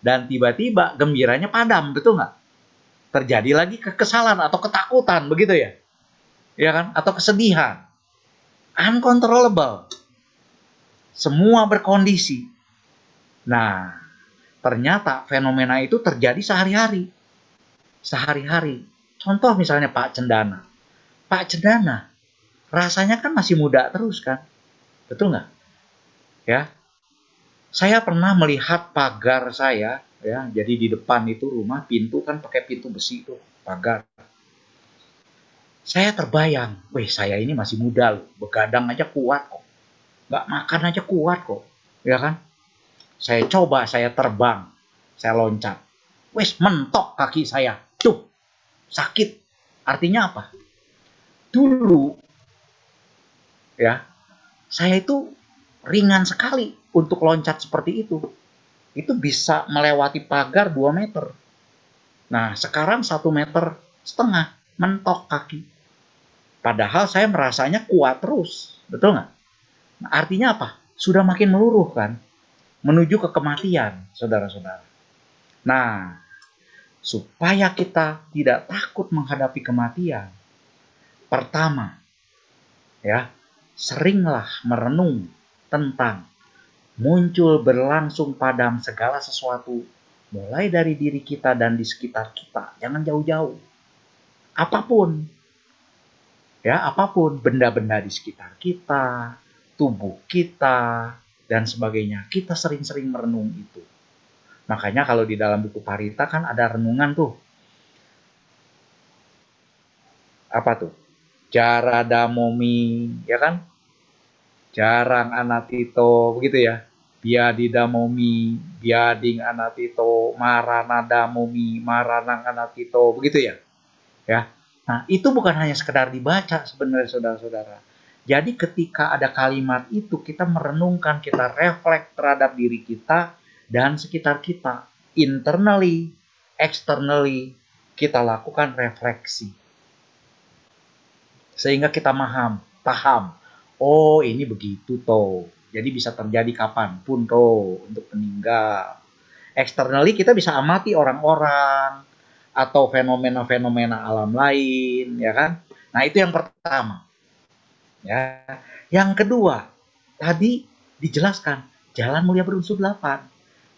Dan tiba-tiba gembiranya padam betul nggak? Terjadi lagi kekesalan atau ketakutan begitu ya? Ya kan? Atau kesedihan. Uncontrollable. Semua berkondisi. Nah ternyata fenomena itu terjadi sehari-hari. Sehari-hari. Contoh misalnya Pak Cendana. Pak Cendana rasanya kan masih muda terus kan? Betul nggak? Ya. Saya pernah melihat pagar saya, ya, jadi di depan itu rumah pintu kan pakai pintu besi itu, pagar. Saya terbayang, weh saya ini masih muda loh, begadang aja kuat kok, nggak makan aja kuat kok, ya kan? Saya coba, saya terbang, saya loncat, wes mentok kaki saya, tuh sakit. Artinya apa? Dulu, ya, saya itu ringan sekali untuk loncat seperti itu. itu bisa melewati pagar 2 meter. Nah, sekarang 1 meter setengah mentok kaki. Padahal saya merasanya kuat terus. Betul nggak? Nah, artinya apa? Sudah makin meluruh kan? Menuju ke kematian, saudara-saudara. Nah, supaya kita tidak takut menghadapi kematian, pertama, ya, seringlah merenung tentang muncul berlangsung padam segala sesuatu mulai dari diri kita dan di sekitar kita. Jangan jauh-jauh. Apa pun. Ya, apa pun benda-benda di sekitar kita, tubuh kita dan sebagainya. Kita sering-sering merenung itu. Makanya kalau di dalam buku Parita kan ada renungan tuh. Apa tuh? Jarada momi, ya kan? Jarang anatito, begitu ya. Biadida momi, biading anatito, maranada momi, maranang anatito, begitu ya. Ya. Nah, itu bukan hanya sekedar dibaca sebenarnya saudara-saudara. Jadi ketika ada kalimat itu kita merenungkan, kita refleks terhadap diri kita dan sekitar kita. Internally, externally, kita lakukan refleksi. Sehingga kita paham, paham oh ini begitu toh. Jadi bisa terjadi kapan pun toh untuk meninggal. Externally kita bisa amati orang-orang atau fenomena-fenomena alam lain, ya kan? Nah itu yang pertama. Ya, yang kedua tadi dijelaskan jalan mulia berunsur delapan.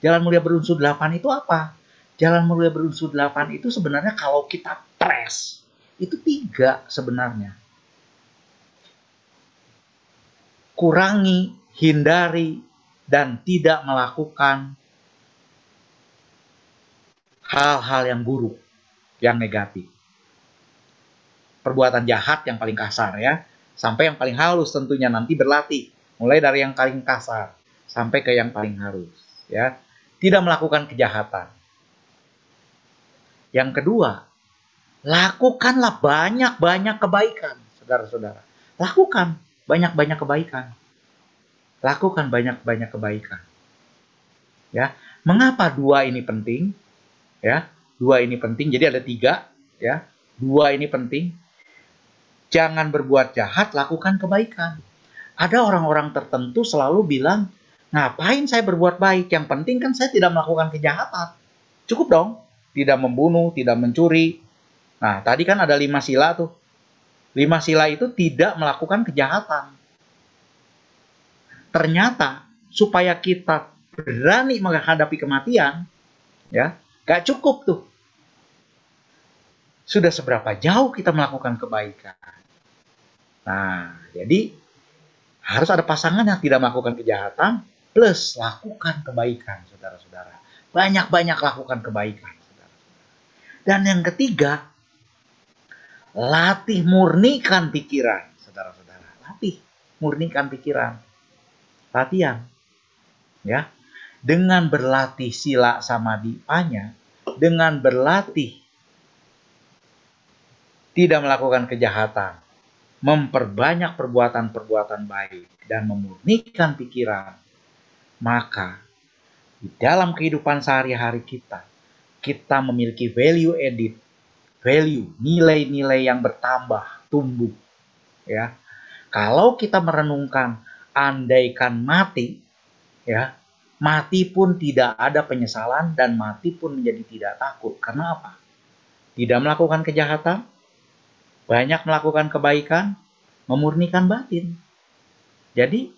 Jalan mulia berunsur delapan itu apa? Jalan mulia berunsur delapan itu sebenarnya kalau kita press itu tiga sebenarnya. kurangi, hindari, dan tidak melakukan hal-hal yang buruk, yang negatif. Perbuatan jahat yang paling kasar ya, sampai yang paling halus tentunya nanti berlatih, mulai dari yang paling kasar sampai ke yang paling halus ya. Tidak melakukan kejahatan. Yang kedua, lakukanlah banyak-banyak kebaikan, saudara-saudara. Lakukan banyak-banyak kebaikan. Lakukan banyak-banyak kebaikan. Ya, mengapa dua ini penting? Ya, dua ini penting. Jadi ada tiga. Ya, dua ini penting. Jangan berbuat jahat, lakukan kebaikan. Ada orang-orang tertentu selalu bilang, ngapain saya berbuat baik? Yang penting kan saya tidak melakukan kejahatan. Cukup dong, tidak membunuh, tidak mencuri. Nah, tadi kan ada lima sila tuh. Lima sila itu tidak melakukan kejahatan. Ternyata supaya kita berani menghadapi kematian, ya, gak cukup tuh. Sudah seberapa jauh kita melakukan kebaikan. Nah, jadi harus ada pasangan yang tidak melakukan kejahatan plus lakukan kebaikan, saudara-saudara. Banyak-banyak lakukan kebaikan, saudara-saudara. Dan yang ketiga, Latih murnikan pikiran, saudara-saudara. Latih murnikan pikiran. Latihan. Ya. Dengan berlatih sila sama dipanya, dengan berlatih tidak melakukan kejahatan, memperbanyak perbuatan-perbuatan baik, dan memurnikan pikiran, maka di dalam kehidupan sehari-hari kita, kita memiliki value edit value, nilai-nilai yang bertambah, tumbuh. Ya. Kalau kita merenungkan andaikan mati, ya, mati pun tidak ada penyesalan dan mati pun menjadi tidak takut. Karena apa? Tidak melakukan kejahatan, banyak melakukan kebaikan, memurnikan batin. Jadi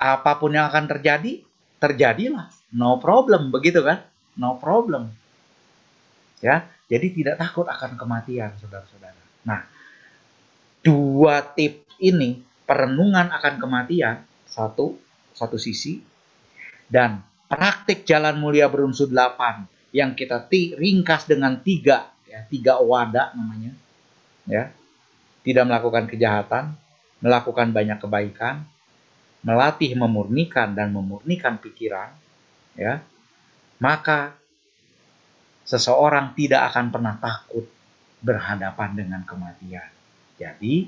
apa pun yang akan terjadi, terjadilah. No problem, begitu kan? No problem. Ya, jadi tidak takut akan kematian, saudara-saudara. Nah, dua tip ini perenungan akan kematian satu satu sisi dan praktik jalan mulia berunsur delapan yang kita ringkas dengan tiga ya tiga wadah namanya ya tidak melakukan kejahatan melakukan banyak kebaikan melatih memurnikan dan memurnikan pikiran ya maka seseorang tidak akan pernah takut berhadapan dengan kematian. Jadi,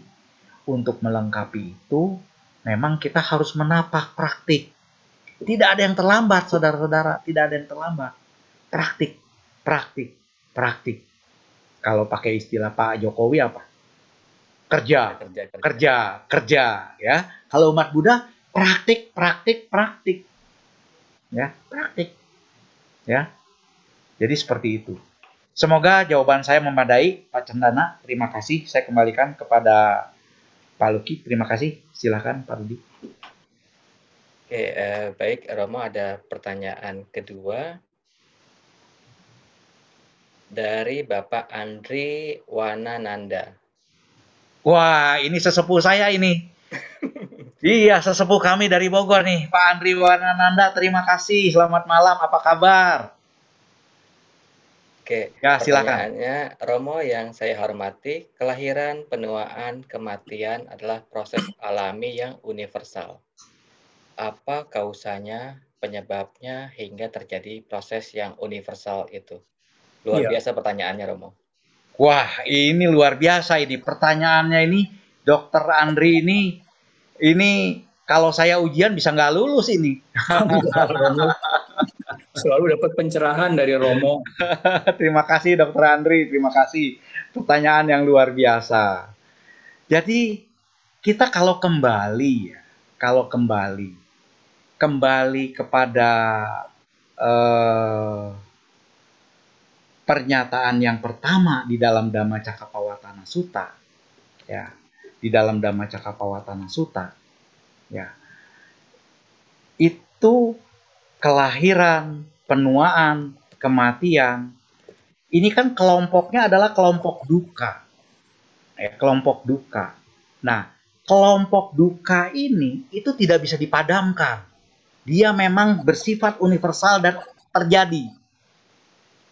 untuk melengkapi itu, memang kita harus menapak praktik Tidak ada yang terlambat, saudara-saudara. Tidak ada yang terlambat. Praktik, praktik, praktik. Kalau pakai istilah Pak Jokowi apa? Kerja, kerja, kerja, kerja, kerja ya. Kalau umat Buddha, praktik, praktik, praktik. Ya, praktik. Ya. Jadi seperti itu. Semoga jawaban saya memadai, Pak Cendana. Terima kasih. Saya kembalikan kepada Pak Luki. Terima kasih. Silahkan, Pak Rudi. Oke, eh, baik. Romo ada pertanyaan kedua dari Bapak Andri Wanananda. Wah, ini sesepuh saya ini. iya, sesepuh kami dari Bogor nih, Pak Andri Wanananda. Terima kasih. Selamat malam. Apa kabar? Oke, ya, silakan. Romo yang saya hormati, kelahiran, penuaan, kematian adalah proses alami yang universal. Apa kausanya, penyebabnya, hingga terjadi proses yang universal itu? Luar iya. biasa pertanyaannya, Romo. Wah, ini luar biasa ini. Pertanyaannya ini, Dokter Andri ini, ini kalau saya ujian bisa nggak lulus ini. Selalu dapat pencerahan dari Romo. terima kasih Dokter Andri, terima kasih. Pertanyaan yang luar biasa. Jadi kita kalau kembali ya, kalau kembali kembali kepada eh, pernyataan yang pertama di dalam Dhamma Cakapawatana Sutta ya, di dalam Dhamma Cakapawatana Sutta ya. Itu kelahiran, penuaan, kematian, ini kan kelompoknya adalah kelompok duka. Ya, kelompok duka. Nah, kelompok duka ini itu tidak bisa dipadamkan. Dia memang bersifat universal dan terjadi.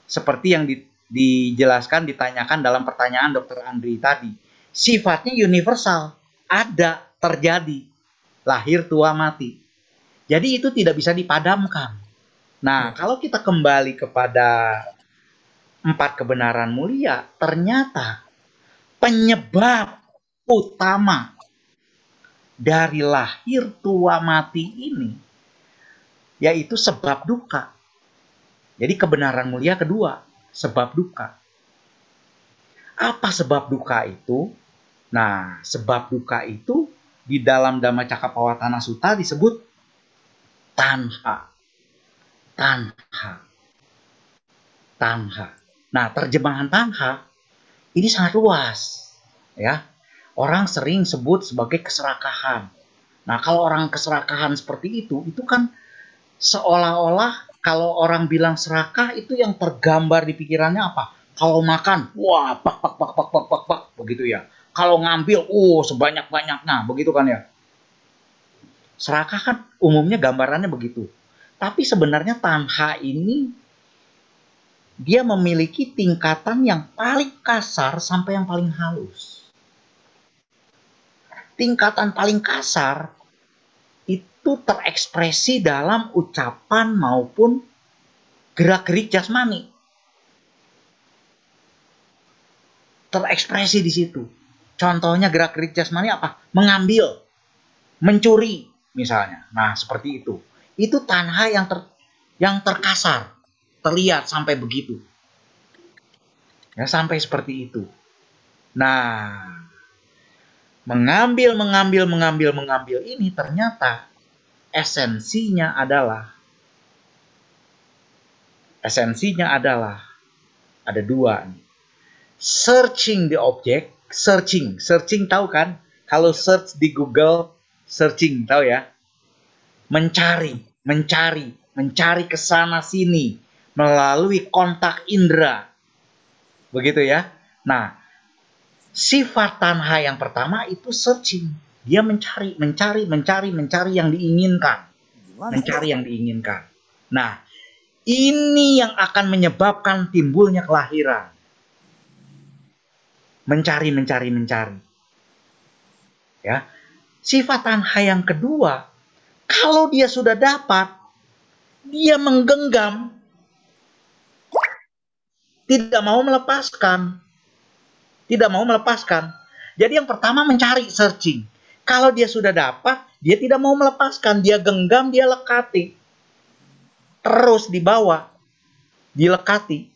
Seperti yang di, dijelaskan, ditanyakan dalam pertanyaan dokter Andri tadi. Sifatnya universal, ada, terjadi. Lahir, tua, mati. Jadi itu tidak bisa dipadamkan. Nah, hmm. kalau kita kembali kepada empat kebenaran mulia, ternyata penyebab utama dari lahir tua mati ini yaitu sebab duka. Jadi kebenaran mulia kedua, sebab duka. Apa sebab duka itu? Nah, sebab duka itu di dalam Dhamma Cakapawatana Sutta disebut tanha. Tanha. Tanha. Nah, terjemahan tanha ini sangat luas. Ya. Orang sering sebut sebagai keserakahan. Nah, kalau orang keserakahan seperti itu, itu kan seolah-olah kalau orang bilang serakah itu yang tergambar di pikirannya apa? Kalau makan, wah, pak, pak, pak, pak, pak, pak, pak, begitu ya. Kalau ngambil, oh, sebanyak-banyaknya, begitu kan ya. Serakah kan umumnya gambarannya begitu. Tapi sebenarnya tanha ini dia memiliki tingkatan yang paling kasar sampai yang paling halus. Tingkatan paling kasar itu terekspresi dalam ucapan maupun gerak-gerik jasmani. Terekspresi di situ. Contohnya gerak-gerik jasmani apa? Mengambil, mencuri, misalnya. Nah, seperti itu. Itu tanha yang ter, yang terkasar, terlihat sampai begitu. Ya, sampai seperti itu. Nah, mengambil, mengambil, mengambil, mengambil ini ternyata esensinya adalah esensinya adalah ada dua nih. Searching the object, searching, searching tahu kan? Kalau search di Google searching, tahu ya? Mencari, mencari, mencari ke sana sini melalui kontak indera. Begitu ya. Nah, sifat tanha yang pertama itu searching. Dia mencari, mencari, mencari, mencari yang diinginkan. Mencari yang diinginkan. Nah, ini yang akan menyebabkan timbulnya kelahiran. Mencari, mencari, mencari. Ya, Sifat tanha yang kedua, kalau dia sudah dapat, dia menggenggam, tidak mau melepaskan. Tidak mau melepaskan. Jadi yang pertama mencari searching. Kalau dia sudah dapat, dia tidak mau melepaskan, dia genggam, dia lekati. Terus dibawa, dilekati.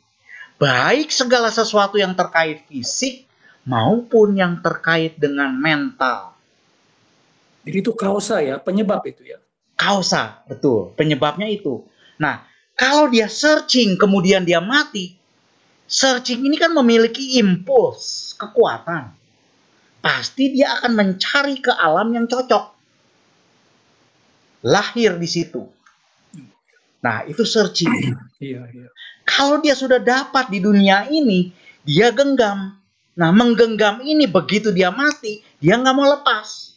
Baik segala sesuatu yang terkait fisik maupun yang terkait dengan mental. Jadi itu kausa ya, penyebab itu ya. Kausa, betul. Penyebabnya itu. Nah, kalau dia searching kemudian dia mati, searching ini kan memiliki impuls, kekuatan. Pasti dia akan mencari ke alam yang cocok. Lahir di situ. Nah, itu searching. Iya, iya. Kalau dia sudah dapat di dunia ini, dia genggam. Nah, menggenggam ini begitu dia mati, dia nggak mau lepas.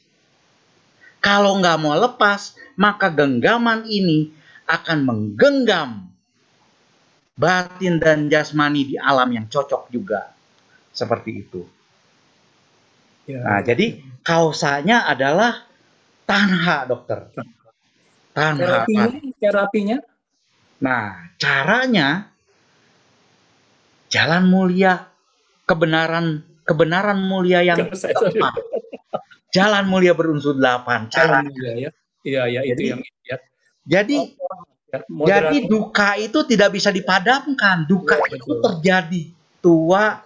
Kalau nggak mau lepas, maka genggaman ini akan menggenggam batin dan jasmani di alam yang cocok juga. Seperti itu. Ya. Nah, jadi kausanya adalah tanha, dokter. Tanha. terapinya, terapinya Nah, caranya jalan mulia kebenaran kebenaran mulia yang tepat. Jalan mulia berunsur delapan. Cara. cara ya, ya. Iya, iya itu Jadi- yang ya. Jadi Ya, jadi duka itu tidak bisa dipadamkan. Duka Iya, itu terjadi. Tua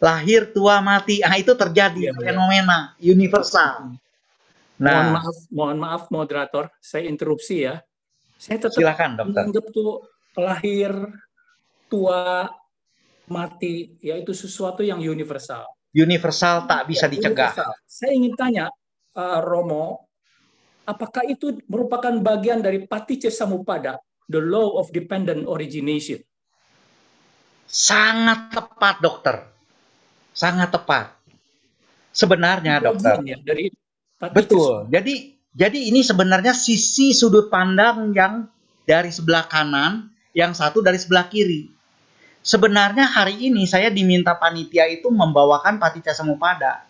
lahir, tua mati. Ah itu terjadi iya. fenomena universal. mohon Nah, maaf, mohon maaf moderator, saya interupsi ya. Saya tetap silakan dokter. menganggap tuh lahir, tua, mati, ya itu sesuatu yang universal. Universal tak bisa dicegah. Universal. Saya ingin tanya, uh, Romo, apakah itu merupakan bagian dari Patice Samupada, the law of dependent origination? Sangat tepat, dokter. Sangat tepat. Sebenarnya, dokter. Ya dari Betul. Jadi jadi ini sebenarnya sisi sudut pandang yang dari sebelah kanan, yang satu dari sebelah kiri. Sebenarnya hari ini saya diminta panitia itu membawakan Paticca Semupada.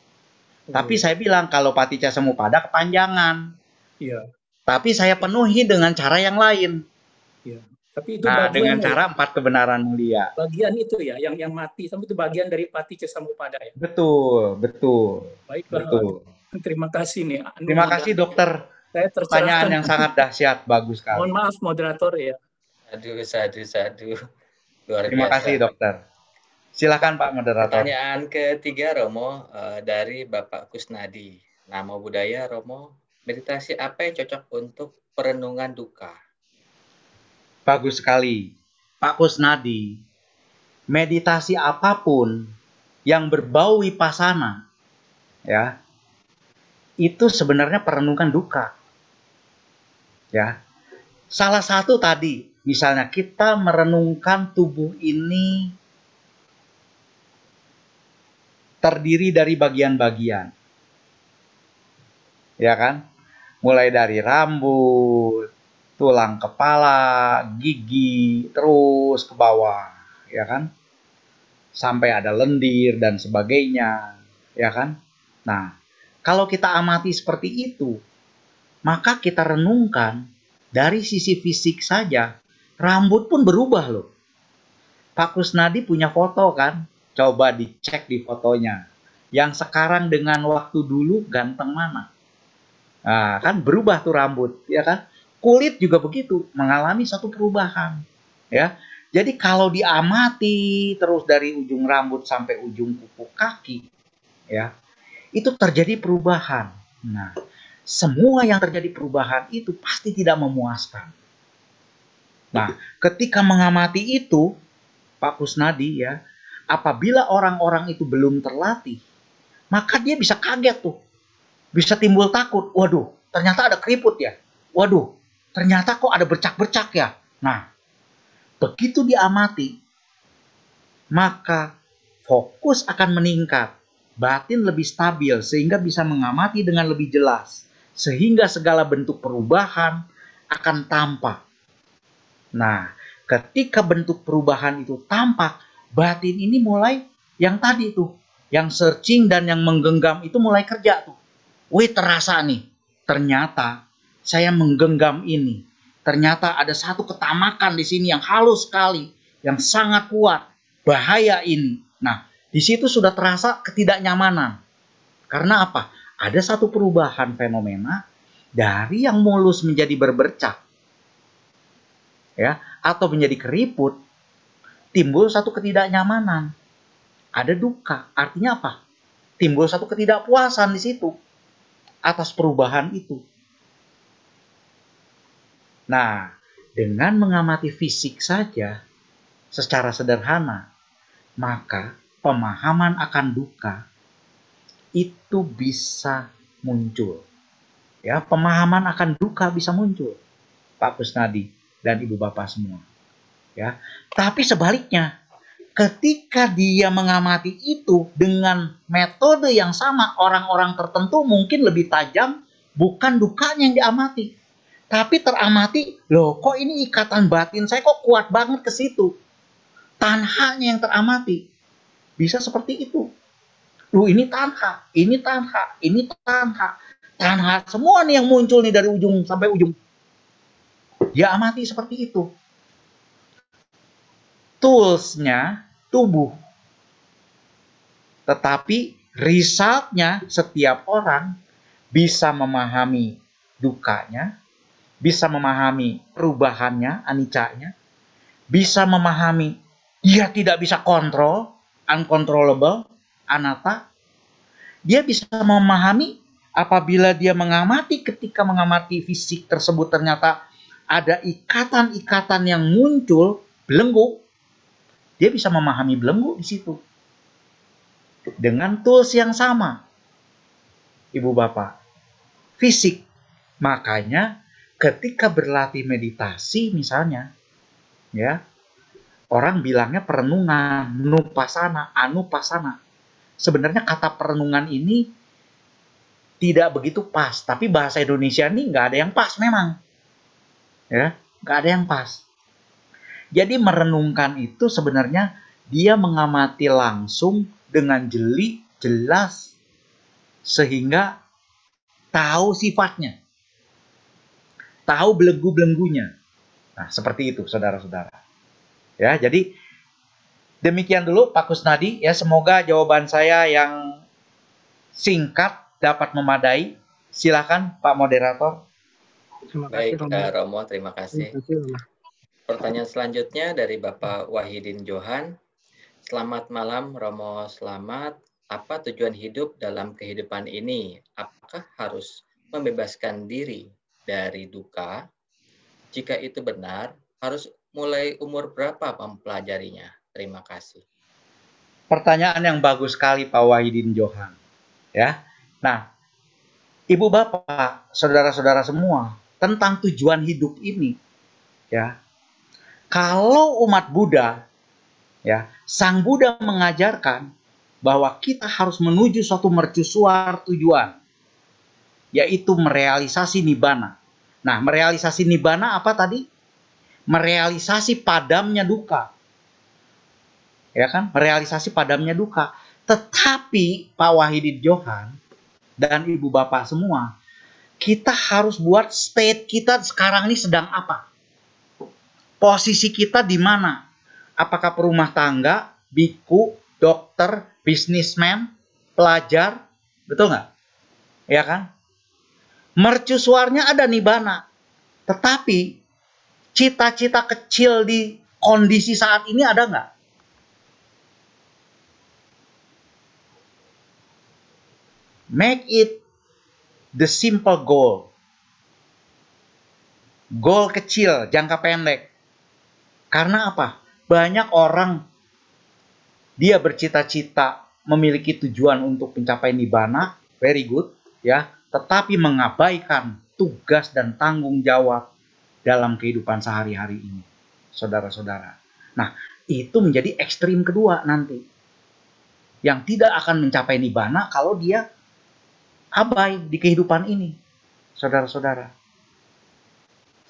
Tapi saya bilang kalau Paticca Semupada kepanjangan. Iya. Tapi saya penuhi dengan cara yang lain. Tapi itu Nah, bagian dengan ya, cara empat kebenaran mulia. bagian itu ya, yang yang mati, sampai itu bagian dari Patice Samupada ya. Betul, betul, Baiklah, betul. terima kasih nih. Anu Terima kasih dokter. Saya Pertanyaan yang sangat dahsyat, bagus sekali. Mohon maaf moderator ya. Sadu, sadu, sadu. Luar Terima biasa. kasih dokter. Silakan Pak moderator. Pertanyaan ketiga Romo eh, dari Bapak Kusnadi. Nama budaya Romo, meditasi apa yang cocok untuk perenungan duka? Bagus sekali. Pak Kusnadi, meditasi apa pun yang berbau wipasana, ya, itu sebenarnya perenungan duka. Ya. Salah satu tadi, misalnya kita merenungkan tubuh ini terdiri dari bagian-bagian. Ya kan? Mulai dari rambut, tulang kepala, gigi, terus ke bawah, ya kan? Sampai ada lendir dan sebagainya, ya kan? Nah, kalau kita amati seperti itu, maka kita renungkan dari sisi fisik saja, rambut pun berubah loh. Pak Kusnadi punya foto kan? Coba dicek di fotonya. Yang sekarang dengan waktu dulu ganteng mana? Nah, kan berubah tuh rambut, ya kan? Kulit juga begitu mengalami satu perubahan ya. Jadi kalau diamati terus dari ujung rambut sampai ujung kuku kaki ya itu terjadi perubahan. Nah semua yang terjadi perubahan itu pasti tidak memuaskan. Nah ketika mengamati itu Pak Kusnadi ya apabila orang-orang itu belum terlatih maka dia bisa kaget tuh bisa timbul takut waduh ternyata ada keriput ya? Waduh ternyata kok ada bercak-bercak ya. Nah, begitu diamati, maka fokus akan meningkat, batin lebih stabil sehingga bisa mengamati dengan lebih jelas, sehingga segala bentuk perubahan akan tampak. Nah, ketika bentuk perubahan itu tampak, batin ini mulai yang tadi tuh, yang searching dan yang menggenggam itu mulai kerja tuh. Wih, terasa nih. Ternyata saya menggenggam ini. Ternyata ada satu ketamakan di sini yang halus sekali, yang sangat kuat. Bahaya ini. Nah, di situ sudah terasa ketidaknyamanan. Karena apa? Ada satu perubahan fenomena dari yang mulus menjadi berbercak ya atau menjadi keriput timbul satu ketidaknyamanan ada duka artinya apa timbul satu ketidakpuasan di situ atas perubahan itu nah dengan mengamati fisik saja secara sederhana maka pemahaman akan duka itu bisa muncul. Ya pemahaman akan duka bisa muncul Pak Kusnadi dan Ibu Bapak semua. Ya tapi sebaliknya ketika dia mengamati itu dengan metode yang sama orang-orang tertentu mungkin lebih tajam bukan dukanya yang diamati tapi teramati loh kok ini ikatan batin saya kok kuat banget ke situ tanhanya yang teramati bisa seperti itu Loh ini tanha, ini tanha, ini tanha tanha semua nih yang muncul nih dari ujung sampai ujung. Ya amati seperti itu. Toolsnya tubuh. Tetapi resultnya setiap orang bisa memahami dukanya, bisa memahami perubahannya, anicanya, bisa memahami dia tidak bisa kontrol, uncontrollable, anata. Dia bisa memahami apabila dia mengamati ketika mengamati fisik tersebut ternyata ada ikatan-ikatan yang muncul belenggu, dia bisa memahami belenggu di situ. Dengan tools yang sama. Ibu Bapak, fisik. Makanya ketika berlatih meditasi misalnya, ya, orang bilangnya perenungan, nupasana, anupasana. Sebenarnya kata perenungan ini tidak begitu pas. Tapi bahasa Indonesia ini nggak ada yang pas memang. Ya, nggak ada yang pas. Jadi merenungkan itu sebenarnya dia mengamati langsung dengan jeli, jelas, sehingga tahu sifatnya. Tahu belenggu-belenggunya. Nah, seperti itu saudara-saudara. Ya, jadi demikian dulu Pak Kusnadi ya semoga jawaban saya yang singkat dapat memadai. Silakan Pak Moderator. Terima kasih, Baik, Romo. Romo, terima kasih. Terima kasih Pertanyaan selanjutnya dari Bapak Wahidin Johan. Selamat malam, Romo. Selamat. Apa tujuan hidup dalam kehidupan ini? Apakah harus membebaskan diri dari duka? Jika itu benar, harus mulai umur berapa mempelajarinya? Terima kasih. Pertanyaan yang bagus sekali Pak Wahidin Johan. Ya, Nah, ibu bapak, saudara-saudara semua, tentang tujuan hidup ini, ya, kalau umat Buddha, ya, Sang Buddha mengajarkan bahwa kita harus menuju suatu mercusuar tujuan, yaitu merealisasi nibana. Nah, merealisasi nibana apa tadi? Merealisasi padamnya duka. Ya kan? Merealisasi padamnya duka. Tetapi Pak Wahidin Johan dan ibu bapak semua, kita harus buat state kita sekarang ini sedang apa? Posisi kita di mana? Apakah perumah tangga, biku, dokter, bisnismen, pelajar, betul nggak? Ya kan? Mercusuarnya ada nibana, tetapi cita-cita kecil di kondisi saat ini ada nggak? Make it the simple goal. Goal kecil, jangka pendek. Karena apa? Banyak orang dia bercita-cita memiliki tujuan untuk mencapai nibana, very good, ya, tetapi mengabaikan tugas dan tanggung jawab dalam kehidupan sehari-hari ini, saudara-saudara. Nah, itu menjadi ekstrim kedua nanti. Yang tidak akan mencapai nibana kalau dia abai di kehidupan ini, saudara-saudara.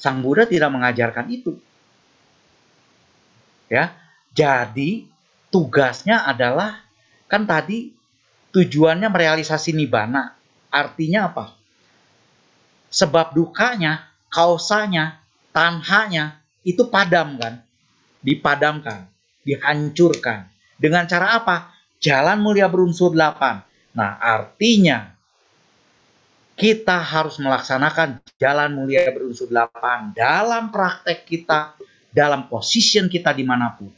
Sang Buddha tidak mengajarkan itu. Ya, jadi tugasnya adalah kan tadi tujuannya merealisasi nibana. Artinya apa? Sebab dukanya, kausanya, tanhanya itu padam kan? Dipadamkan, dihancurkan. Dengan cara apa? Jalan mulia berunsur delapan. Nah, artinya kita harus melaksanakan jalan mulia berunsur delapan dalam praktek kita, dalam position kita di mana pun.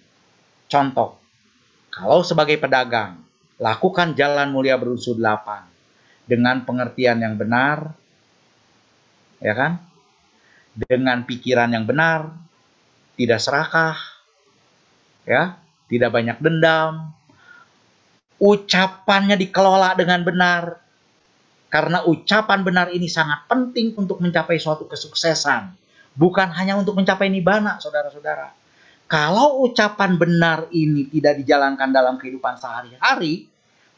Contoh, kalau sebagai pedagang, lakukan jalan mulia berunsur delapan dengan pengertian yang benar, ya kan? Dengan pikiran yang benar, tidak serakah, ya, tidak banyak dendam, ucapannya dikelola dengan benar, karena ucapan benar ini sangat penting untuk mencapai suatu kesuksesan. Bukan hanya untuk mencapai nibana, saudara-saudara. Kalau ucapan benar ini tidak dijalankan dalam kehidupan sehari-hari,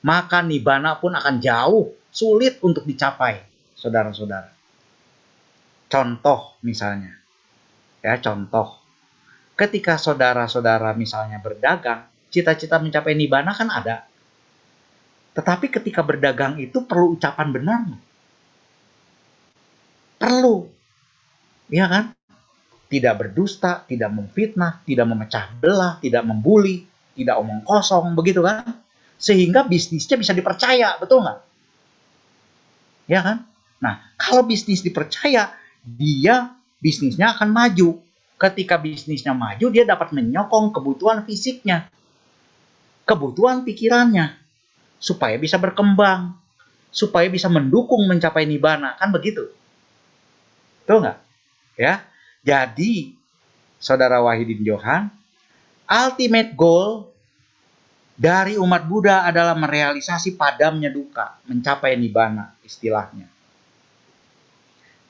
maka nibana pun akan jauh sulit untuk dicapai, saudara-saudara. Contoh misalnya, ya contoh, ketika saudara-saudara misalnya berdagang, cita-cita mencapai nibana kan ada, tetapi ketika berdagang itu perlu ucapan benar. Perlu. Ya kan? Tidak berdusta, tidak memfitnah, tidak memecah belah, tidak membuli, tidak omong kosong, begitu kan? Sehingga bisnisnya bisa dipercaya, betul nggak? Ya kan? Nah, kalau bisnis dipercaya, dia bisnisnya akan maju. Ketika bisnisnya maju, dia dapat menyokong kebutuhan fisiknya, kebutuhan pikirannya, supaya bisa berkembang, supaya bisa mendukung mencapai nibana, kan begitu? Tuh nggak? Ya, jadi saudara Wahidin Johan, ultimate goal dari umat Buddha adalah merealisasi padamnya duka, mencapai nibana istilahnya.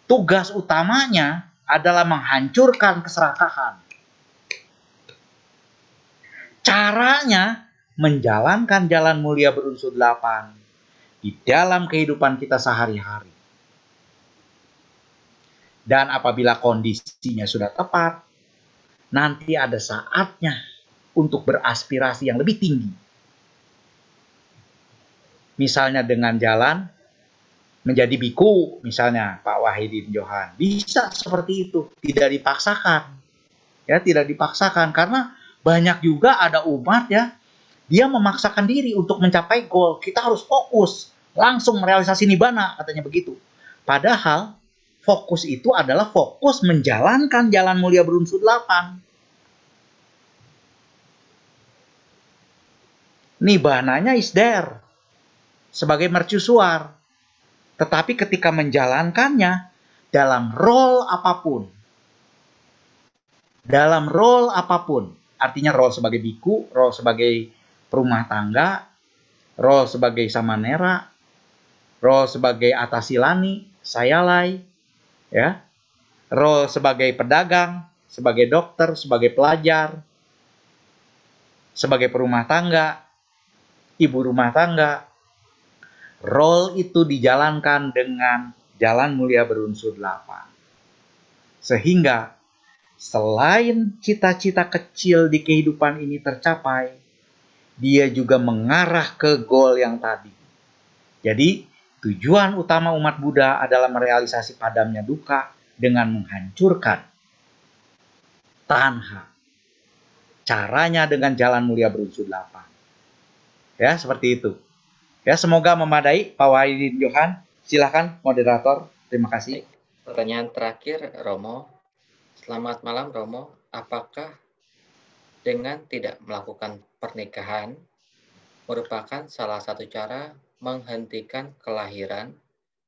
Tugas utamanya adalah menghancurkan keserakahan. Caranya menjalankan jalan mulia berunsur delapan di dalam kehidupan kita sehari-hari. Dan apabila kondisinya sudah tepat, nanti ada saatnya untuk beraspirasi yang lebih tinggi. Misalnya dengan jalan menjadi biku, misalnya Pak Wahidin Johan. Bisa seperti itu, tidak dipaksakan. Ya, tidak dipaksakan karena banyak juga ada umat ya dia memaksakan diri untuk mencapai goal. Kita harus fokus, langsung merealisasi nibana, katanya begitu. Padahal fokus itu adalah fokus menjalankan jalan mulia berunsur delapan. Nibananya is there sebagai mercusuar. Tetapi ketika menjalankannya dalam role apa pun, dalam role apa pun, artinya role sebagai biku, role sebagai rumah tangga, role sebagai samanera, role sebagai atasilani, sayalai, ya, role sebagai pedagang, sebagai dokter, sebagai pelajar, sebagai perumah tangga, ibu rumah tangga. Role itu dijalankan dengan jalan mulia berunsur delapan. Sehingga selain cita-cita kecil di kehidupan ini tercapai, dia juga mengarah ke goal yang tadi. Jadi, tujuan utama umat Buddha adalah merealisasi padamnya duka dengan menghancurkan tanha. Caranya dengan jalan mulia berunsur delapan. Ya, seperti itu. Ya, semoga memadai Pak Wahidin Johan. Silahkan moderator. Terima kasih. Pertanyaan terakhir, Romo. Selamat malam, Romo. Apakah dengan tidak melakukan pernikahan merupakan salah satu cara menghentikan kelahiran,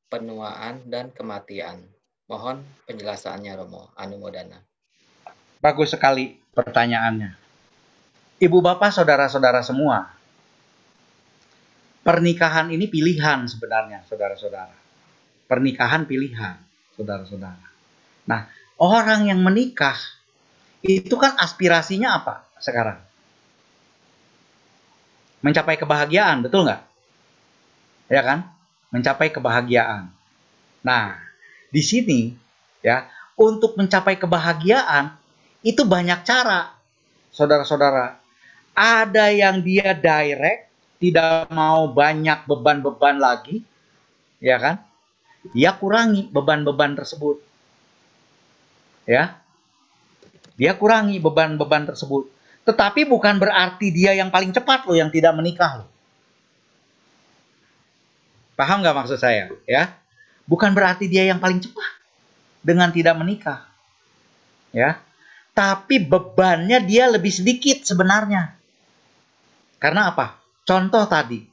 penuaan, dan kematian. Mohon penjelasannya Romo Anumodana. Bagus sekali pertanyaannya. Ibu bapak saudara-saudara semua, pernikahan ini pilihan sebenarnya saudara-saudara. Pernikahan pilihan saudara-saudara. Nah, orang yang menikah itu kan aspirasinya apa? sekarang. Mencapai kebahagiaan, betul nggak? Ya kan? Mencapai kebahagiaan. Nah, di sini ya, untuk mencapai kebahagiaan itu banyak cara. Saudara-saudara, ada yang dia direct, tidak mau banyak beban-beban lagi, ya kan? Dia kurangi beban-beban tersebut. Ya. Dia kurangi beban-beban tersebut. Tetapi bukan berarti dia yang paling cepat loh yang tidak menikah loh. Paham nggak maksud saya? Ya, Bukan berarti dia yang paling cepat dengan tidak menikah. Ya. Tapi bebannya dia lebih sedikit sebenarnya. Karena apa? Contoh tadi.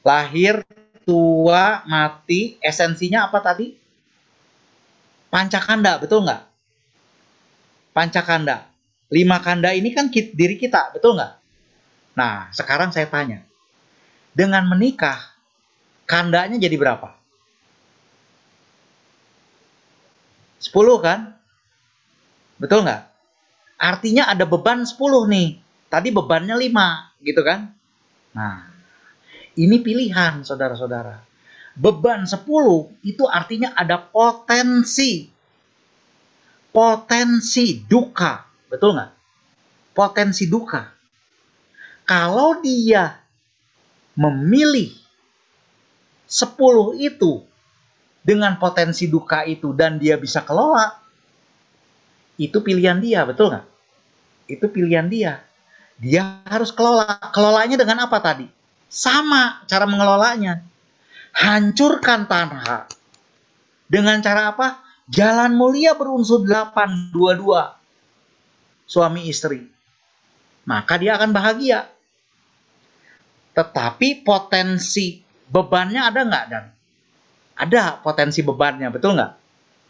Lahir, tua, mati, esensinya apa tadi? Pancakanda, betul nggak? Pancakanda. Lima kanda ini kan diri kita, betul nggak? Nah, sekarang saya tanya. Dengan menikah, kandanya jadi berapa? 10 kan? Betul nggak? Artinya ada beban 10 nih. Tadi bebannya 5, gitu kan? Nah, ini pilihan saudara-saudara. Beban 10 itu artinya ada potensi. Potensi duka. Betul nggak? Potensi duka kalau dia memilih 10 itu dengan potensi duka itu dan dia bisa kelola, itu pilihan dia, betul nggak? Itu pilihan dia. Dia harus kelola. Kelolanya dengan apa tadi? Sama cara mengelolanya. Hancurkan tanah. Dengan cara apa? Jalan mulia berunsur 8, dua-dua. Suami istri. Maka dia akan bahagia. Tetapi potensi bebannya ada nggak dan? Ada potensi bebannya, betul nggak?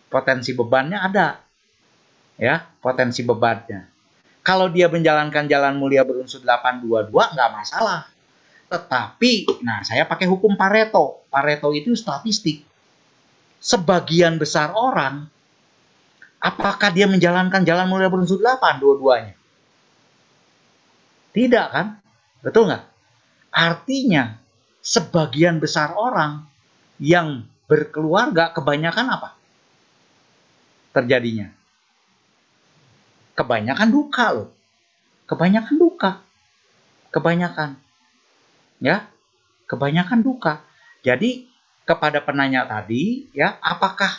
Potensi bebannya ada. Ya, potensi bebannya. Kalau dia menjalankan jalan mulia berunsur 822 nggak masalah. Tetapi, nah saya pakai hukum Pareto. Pareto itu statistik. Sebagian besar orang, apakah dia menjalankan jalan mulia berunsur 8 dua-duanya? Tidak kan? Betul nggak? Artinya, sebagian besar orang yang berkeluarga kebanyakan apa? Terjadinya. Kebanyakan duka loh. Kebanyakan duka. Kebanyakan. Ya, kebanyakan duka. Jadi kepada penanya tadi, ya, apakah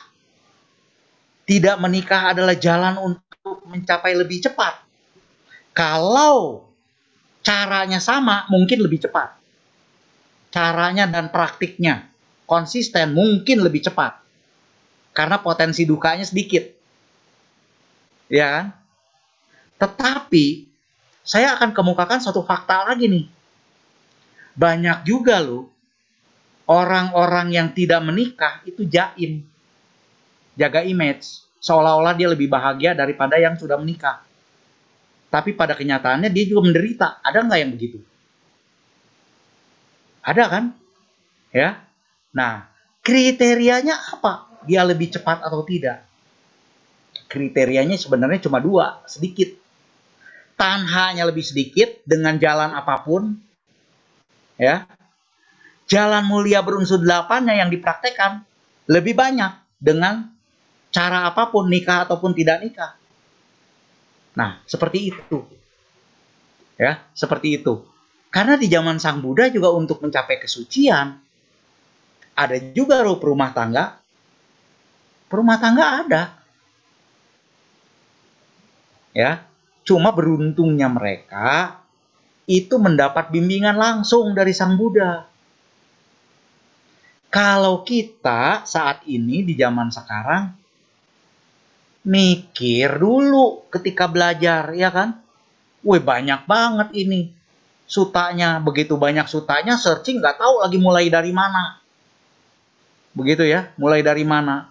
tidak menikah adalah jalan untuk mencapai lebih cepat? Kalau caranya sama, mungkin lebih cepat. Caranya dan praktiknya konsisten, mungkin lebih cepat. Karena potensi dukanya sedikit. Ya kan? Tetapi, saya akan kemukakan satu fakta lagi nih. Banyak juga loh, orang-orang yang tidak menikah itu jaim. Jaga image. Seolah-olah dia lebih bahagia daripada yang sudah menikah tapi pada kenyataannya dia juga menderita. Ada nggak yang begitu? Ada kan? Ya. Nah, kriterianya apa? Dia lebih cepat atau tidak? Kriterianya sebenarnya cuma dua, sedikit. Tanhanya lebih sedikit dengan jalan apa pun, ya. Jalan mulia berunsur delapannya yang dipraktekkan lebih banyak dengan cara apa pun nikah ataupun tidak nikah. Nah, seperti itu. Ya, seperti itu. Karena di zaman Sang Buddha juga untuk mencapai kesucian, ada juga loh perumah tangga. Perumah tangga ada. Ya, cuma beruntungnya mereka itu mendapat bimbingan langsung dari Sang Buddha. Kalau kita saat ini di zaman sekarang mikir dulu ketika belajar, ya kan? Wih banyak banget ini sutanya, begitu banyak sutanya, searching nggak tahu lagi mulai dari mana. Begitu ya, mulai dari mana.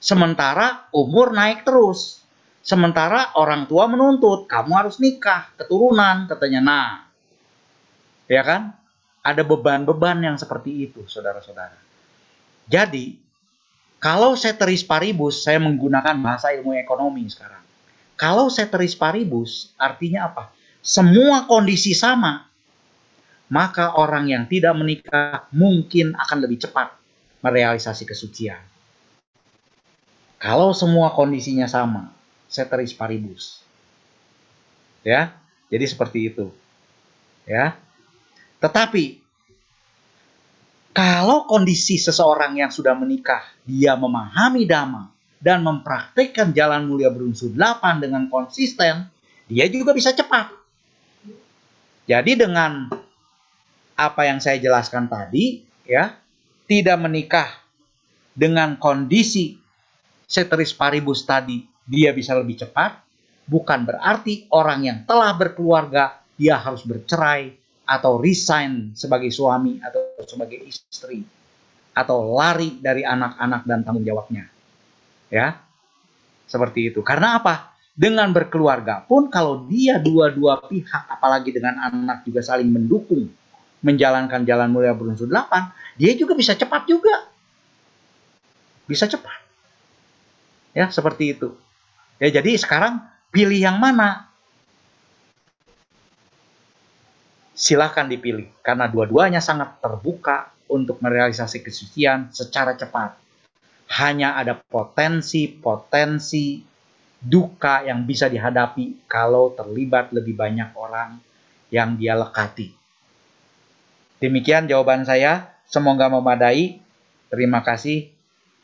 Sementara umur naik terus. Sementara orang tua menuntut, kamu harus nikah, keturunan, katanya. Nah, ya kan? Ada beban-beban yang seperti itu, saudara-saudara. Jadi, kalau ceteris paribus, saya menggunakan bahasa ilmu ekonomi sekarang. Kalau ceteris paribus, artinya apa? Semua kondisi sama, maka orang yang tidak menikah mungkin akan lebih cepat merealisasi kesucian. Kalau semua kondisinya sama, ceteris paribus. Ya, jadi seperti itu. Ya. Tetapi kalau kondisi seseorang yang sudah menikah, dia memahami dhamma dan mempraktikkan jalan mulia berunsur delapan dengan konsisten, dia juga bisa cepat. Jadi dengan apa yang saya jelaskan tadi, ya, tidak menikah dengan kondisi ceteris paribus tadi dia bisa lebih cepat, bukan berarti orang yang telah berkeluarga dia harus bercerai atau resign sebagai suami atau sebagai istri atau lari dari anak-anak dan tanggung jawabnya. Ya. Seperti itu. Karena apa? Dengan berkeluarga pun kalau dia dua-dua pihak apalagi dengan anak juga saling mendukung menjalankan jalan mulia berunsur delapan, dia juga bisa cepat juga. Bisa cepat. Ya, seperti itu. Ya, jadi sekarang pilih yang mana? Silahkan dipilih, karena dua-duanya sangat terbuka untuk merealisasi kesucian secara cepat. Hanya ada potensi-potensi duka yang bisa dihadapi kalau terlibat lebih banyak orang yang dia lekati. Demikian jawaban saya. Semoga memadai. Terima kasih.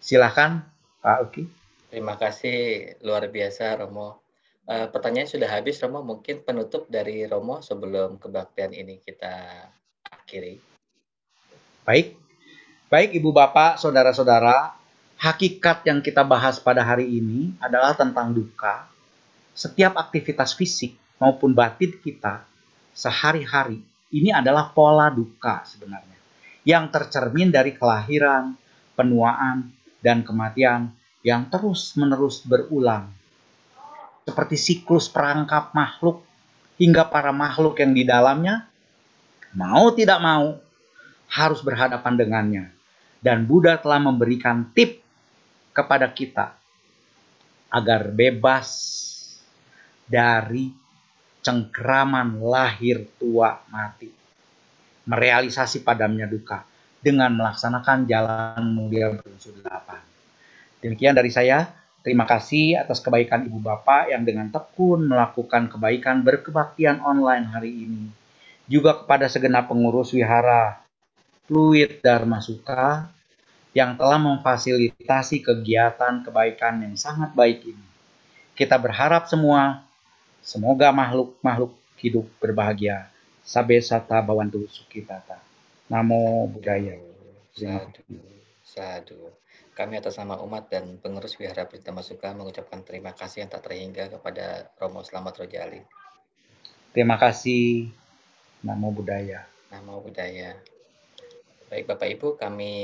Silahkan Pak Uki. Terima kasih luar biasa Romo. Uh, pertanyaan sudah habis Romo. Mungkin penutup dari Romo sebelum kebaktian ini kita akhiri. Baik. Baik Ibu Bapak, Saudara-saudara, hakikat yang kita bahas pada hari ini adalah tentang duka. Setiap aktivitas fisik maupun batin kita sehari-hari ini adalah pola duka sebenarnya yang tercermin dari kelahiran, penuaan, dan kematian yang terus-menerus berulang. Seperti siklus perangkap makhluk hingga para makhluk yang di dalamnya mau tidak mau harus berhadapan dengannya. Dan Buddha telah memberikan tip kepada kita agar bebas dari cengkraman lahir tua mati. Merealisasi padamnya duka dengan melaksanakan jalan mulia berunsur delapan. Demikian dari saya. Terima kasih atas kebaikan Ibu Bapak yang dengan tekun melakukan kebaikan berkebaktian online hari ini. Juga kepada segenap pengurus wihara Fluid Dharma Suka yang telah memfasilitasi kegiatan kebaikan yang sangat baik ini. Kita berharap semua, semoga makhluk-makhluk hidup berbahagia. Sabe sata bawantu sukitata. Namo Buddhaya. Sadu. Sadu. Kami atas nama umat dan pengurus Wihara Prita Masuka mengucapkan terima kasih yang tak terhingga kepada Romo Selamat Rojali. Terima kasih. Namo Buddhaya. Namo Buddhaya. Baik Bapak Ibu, kami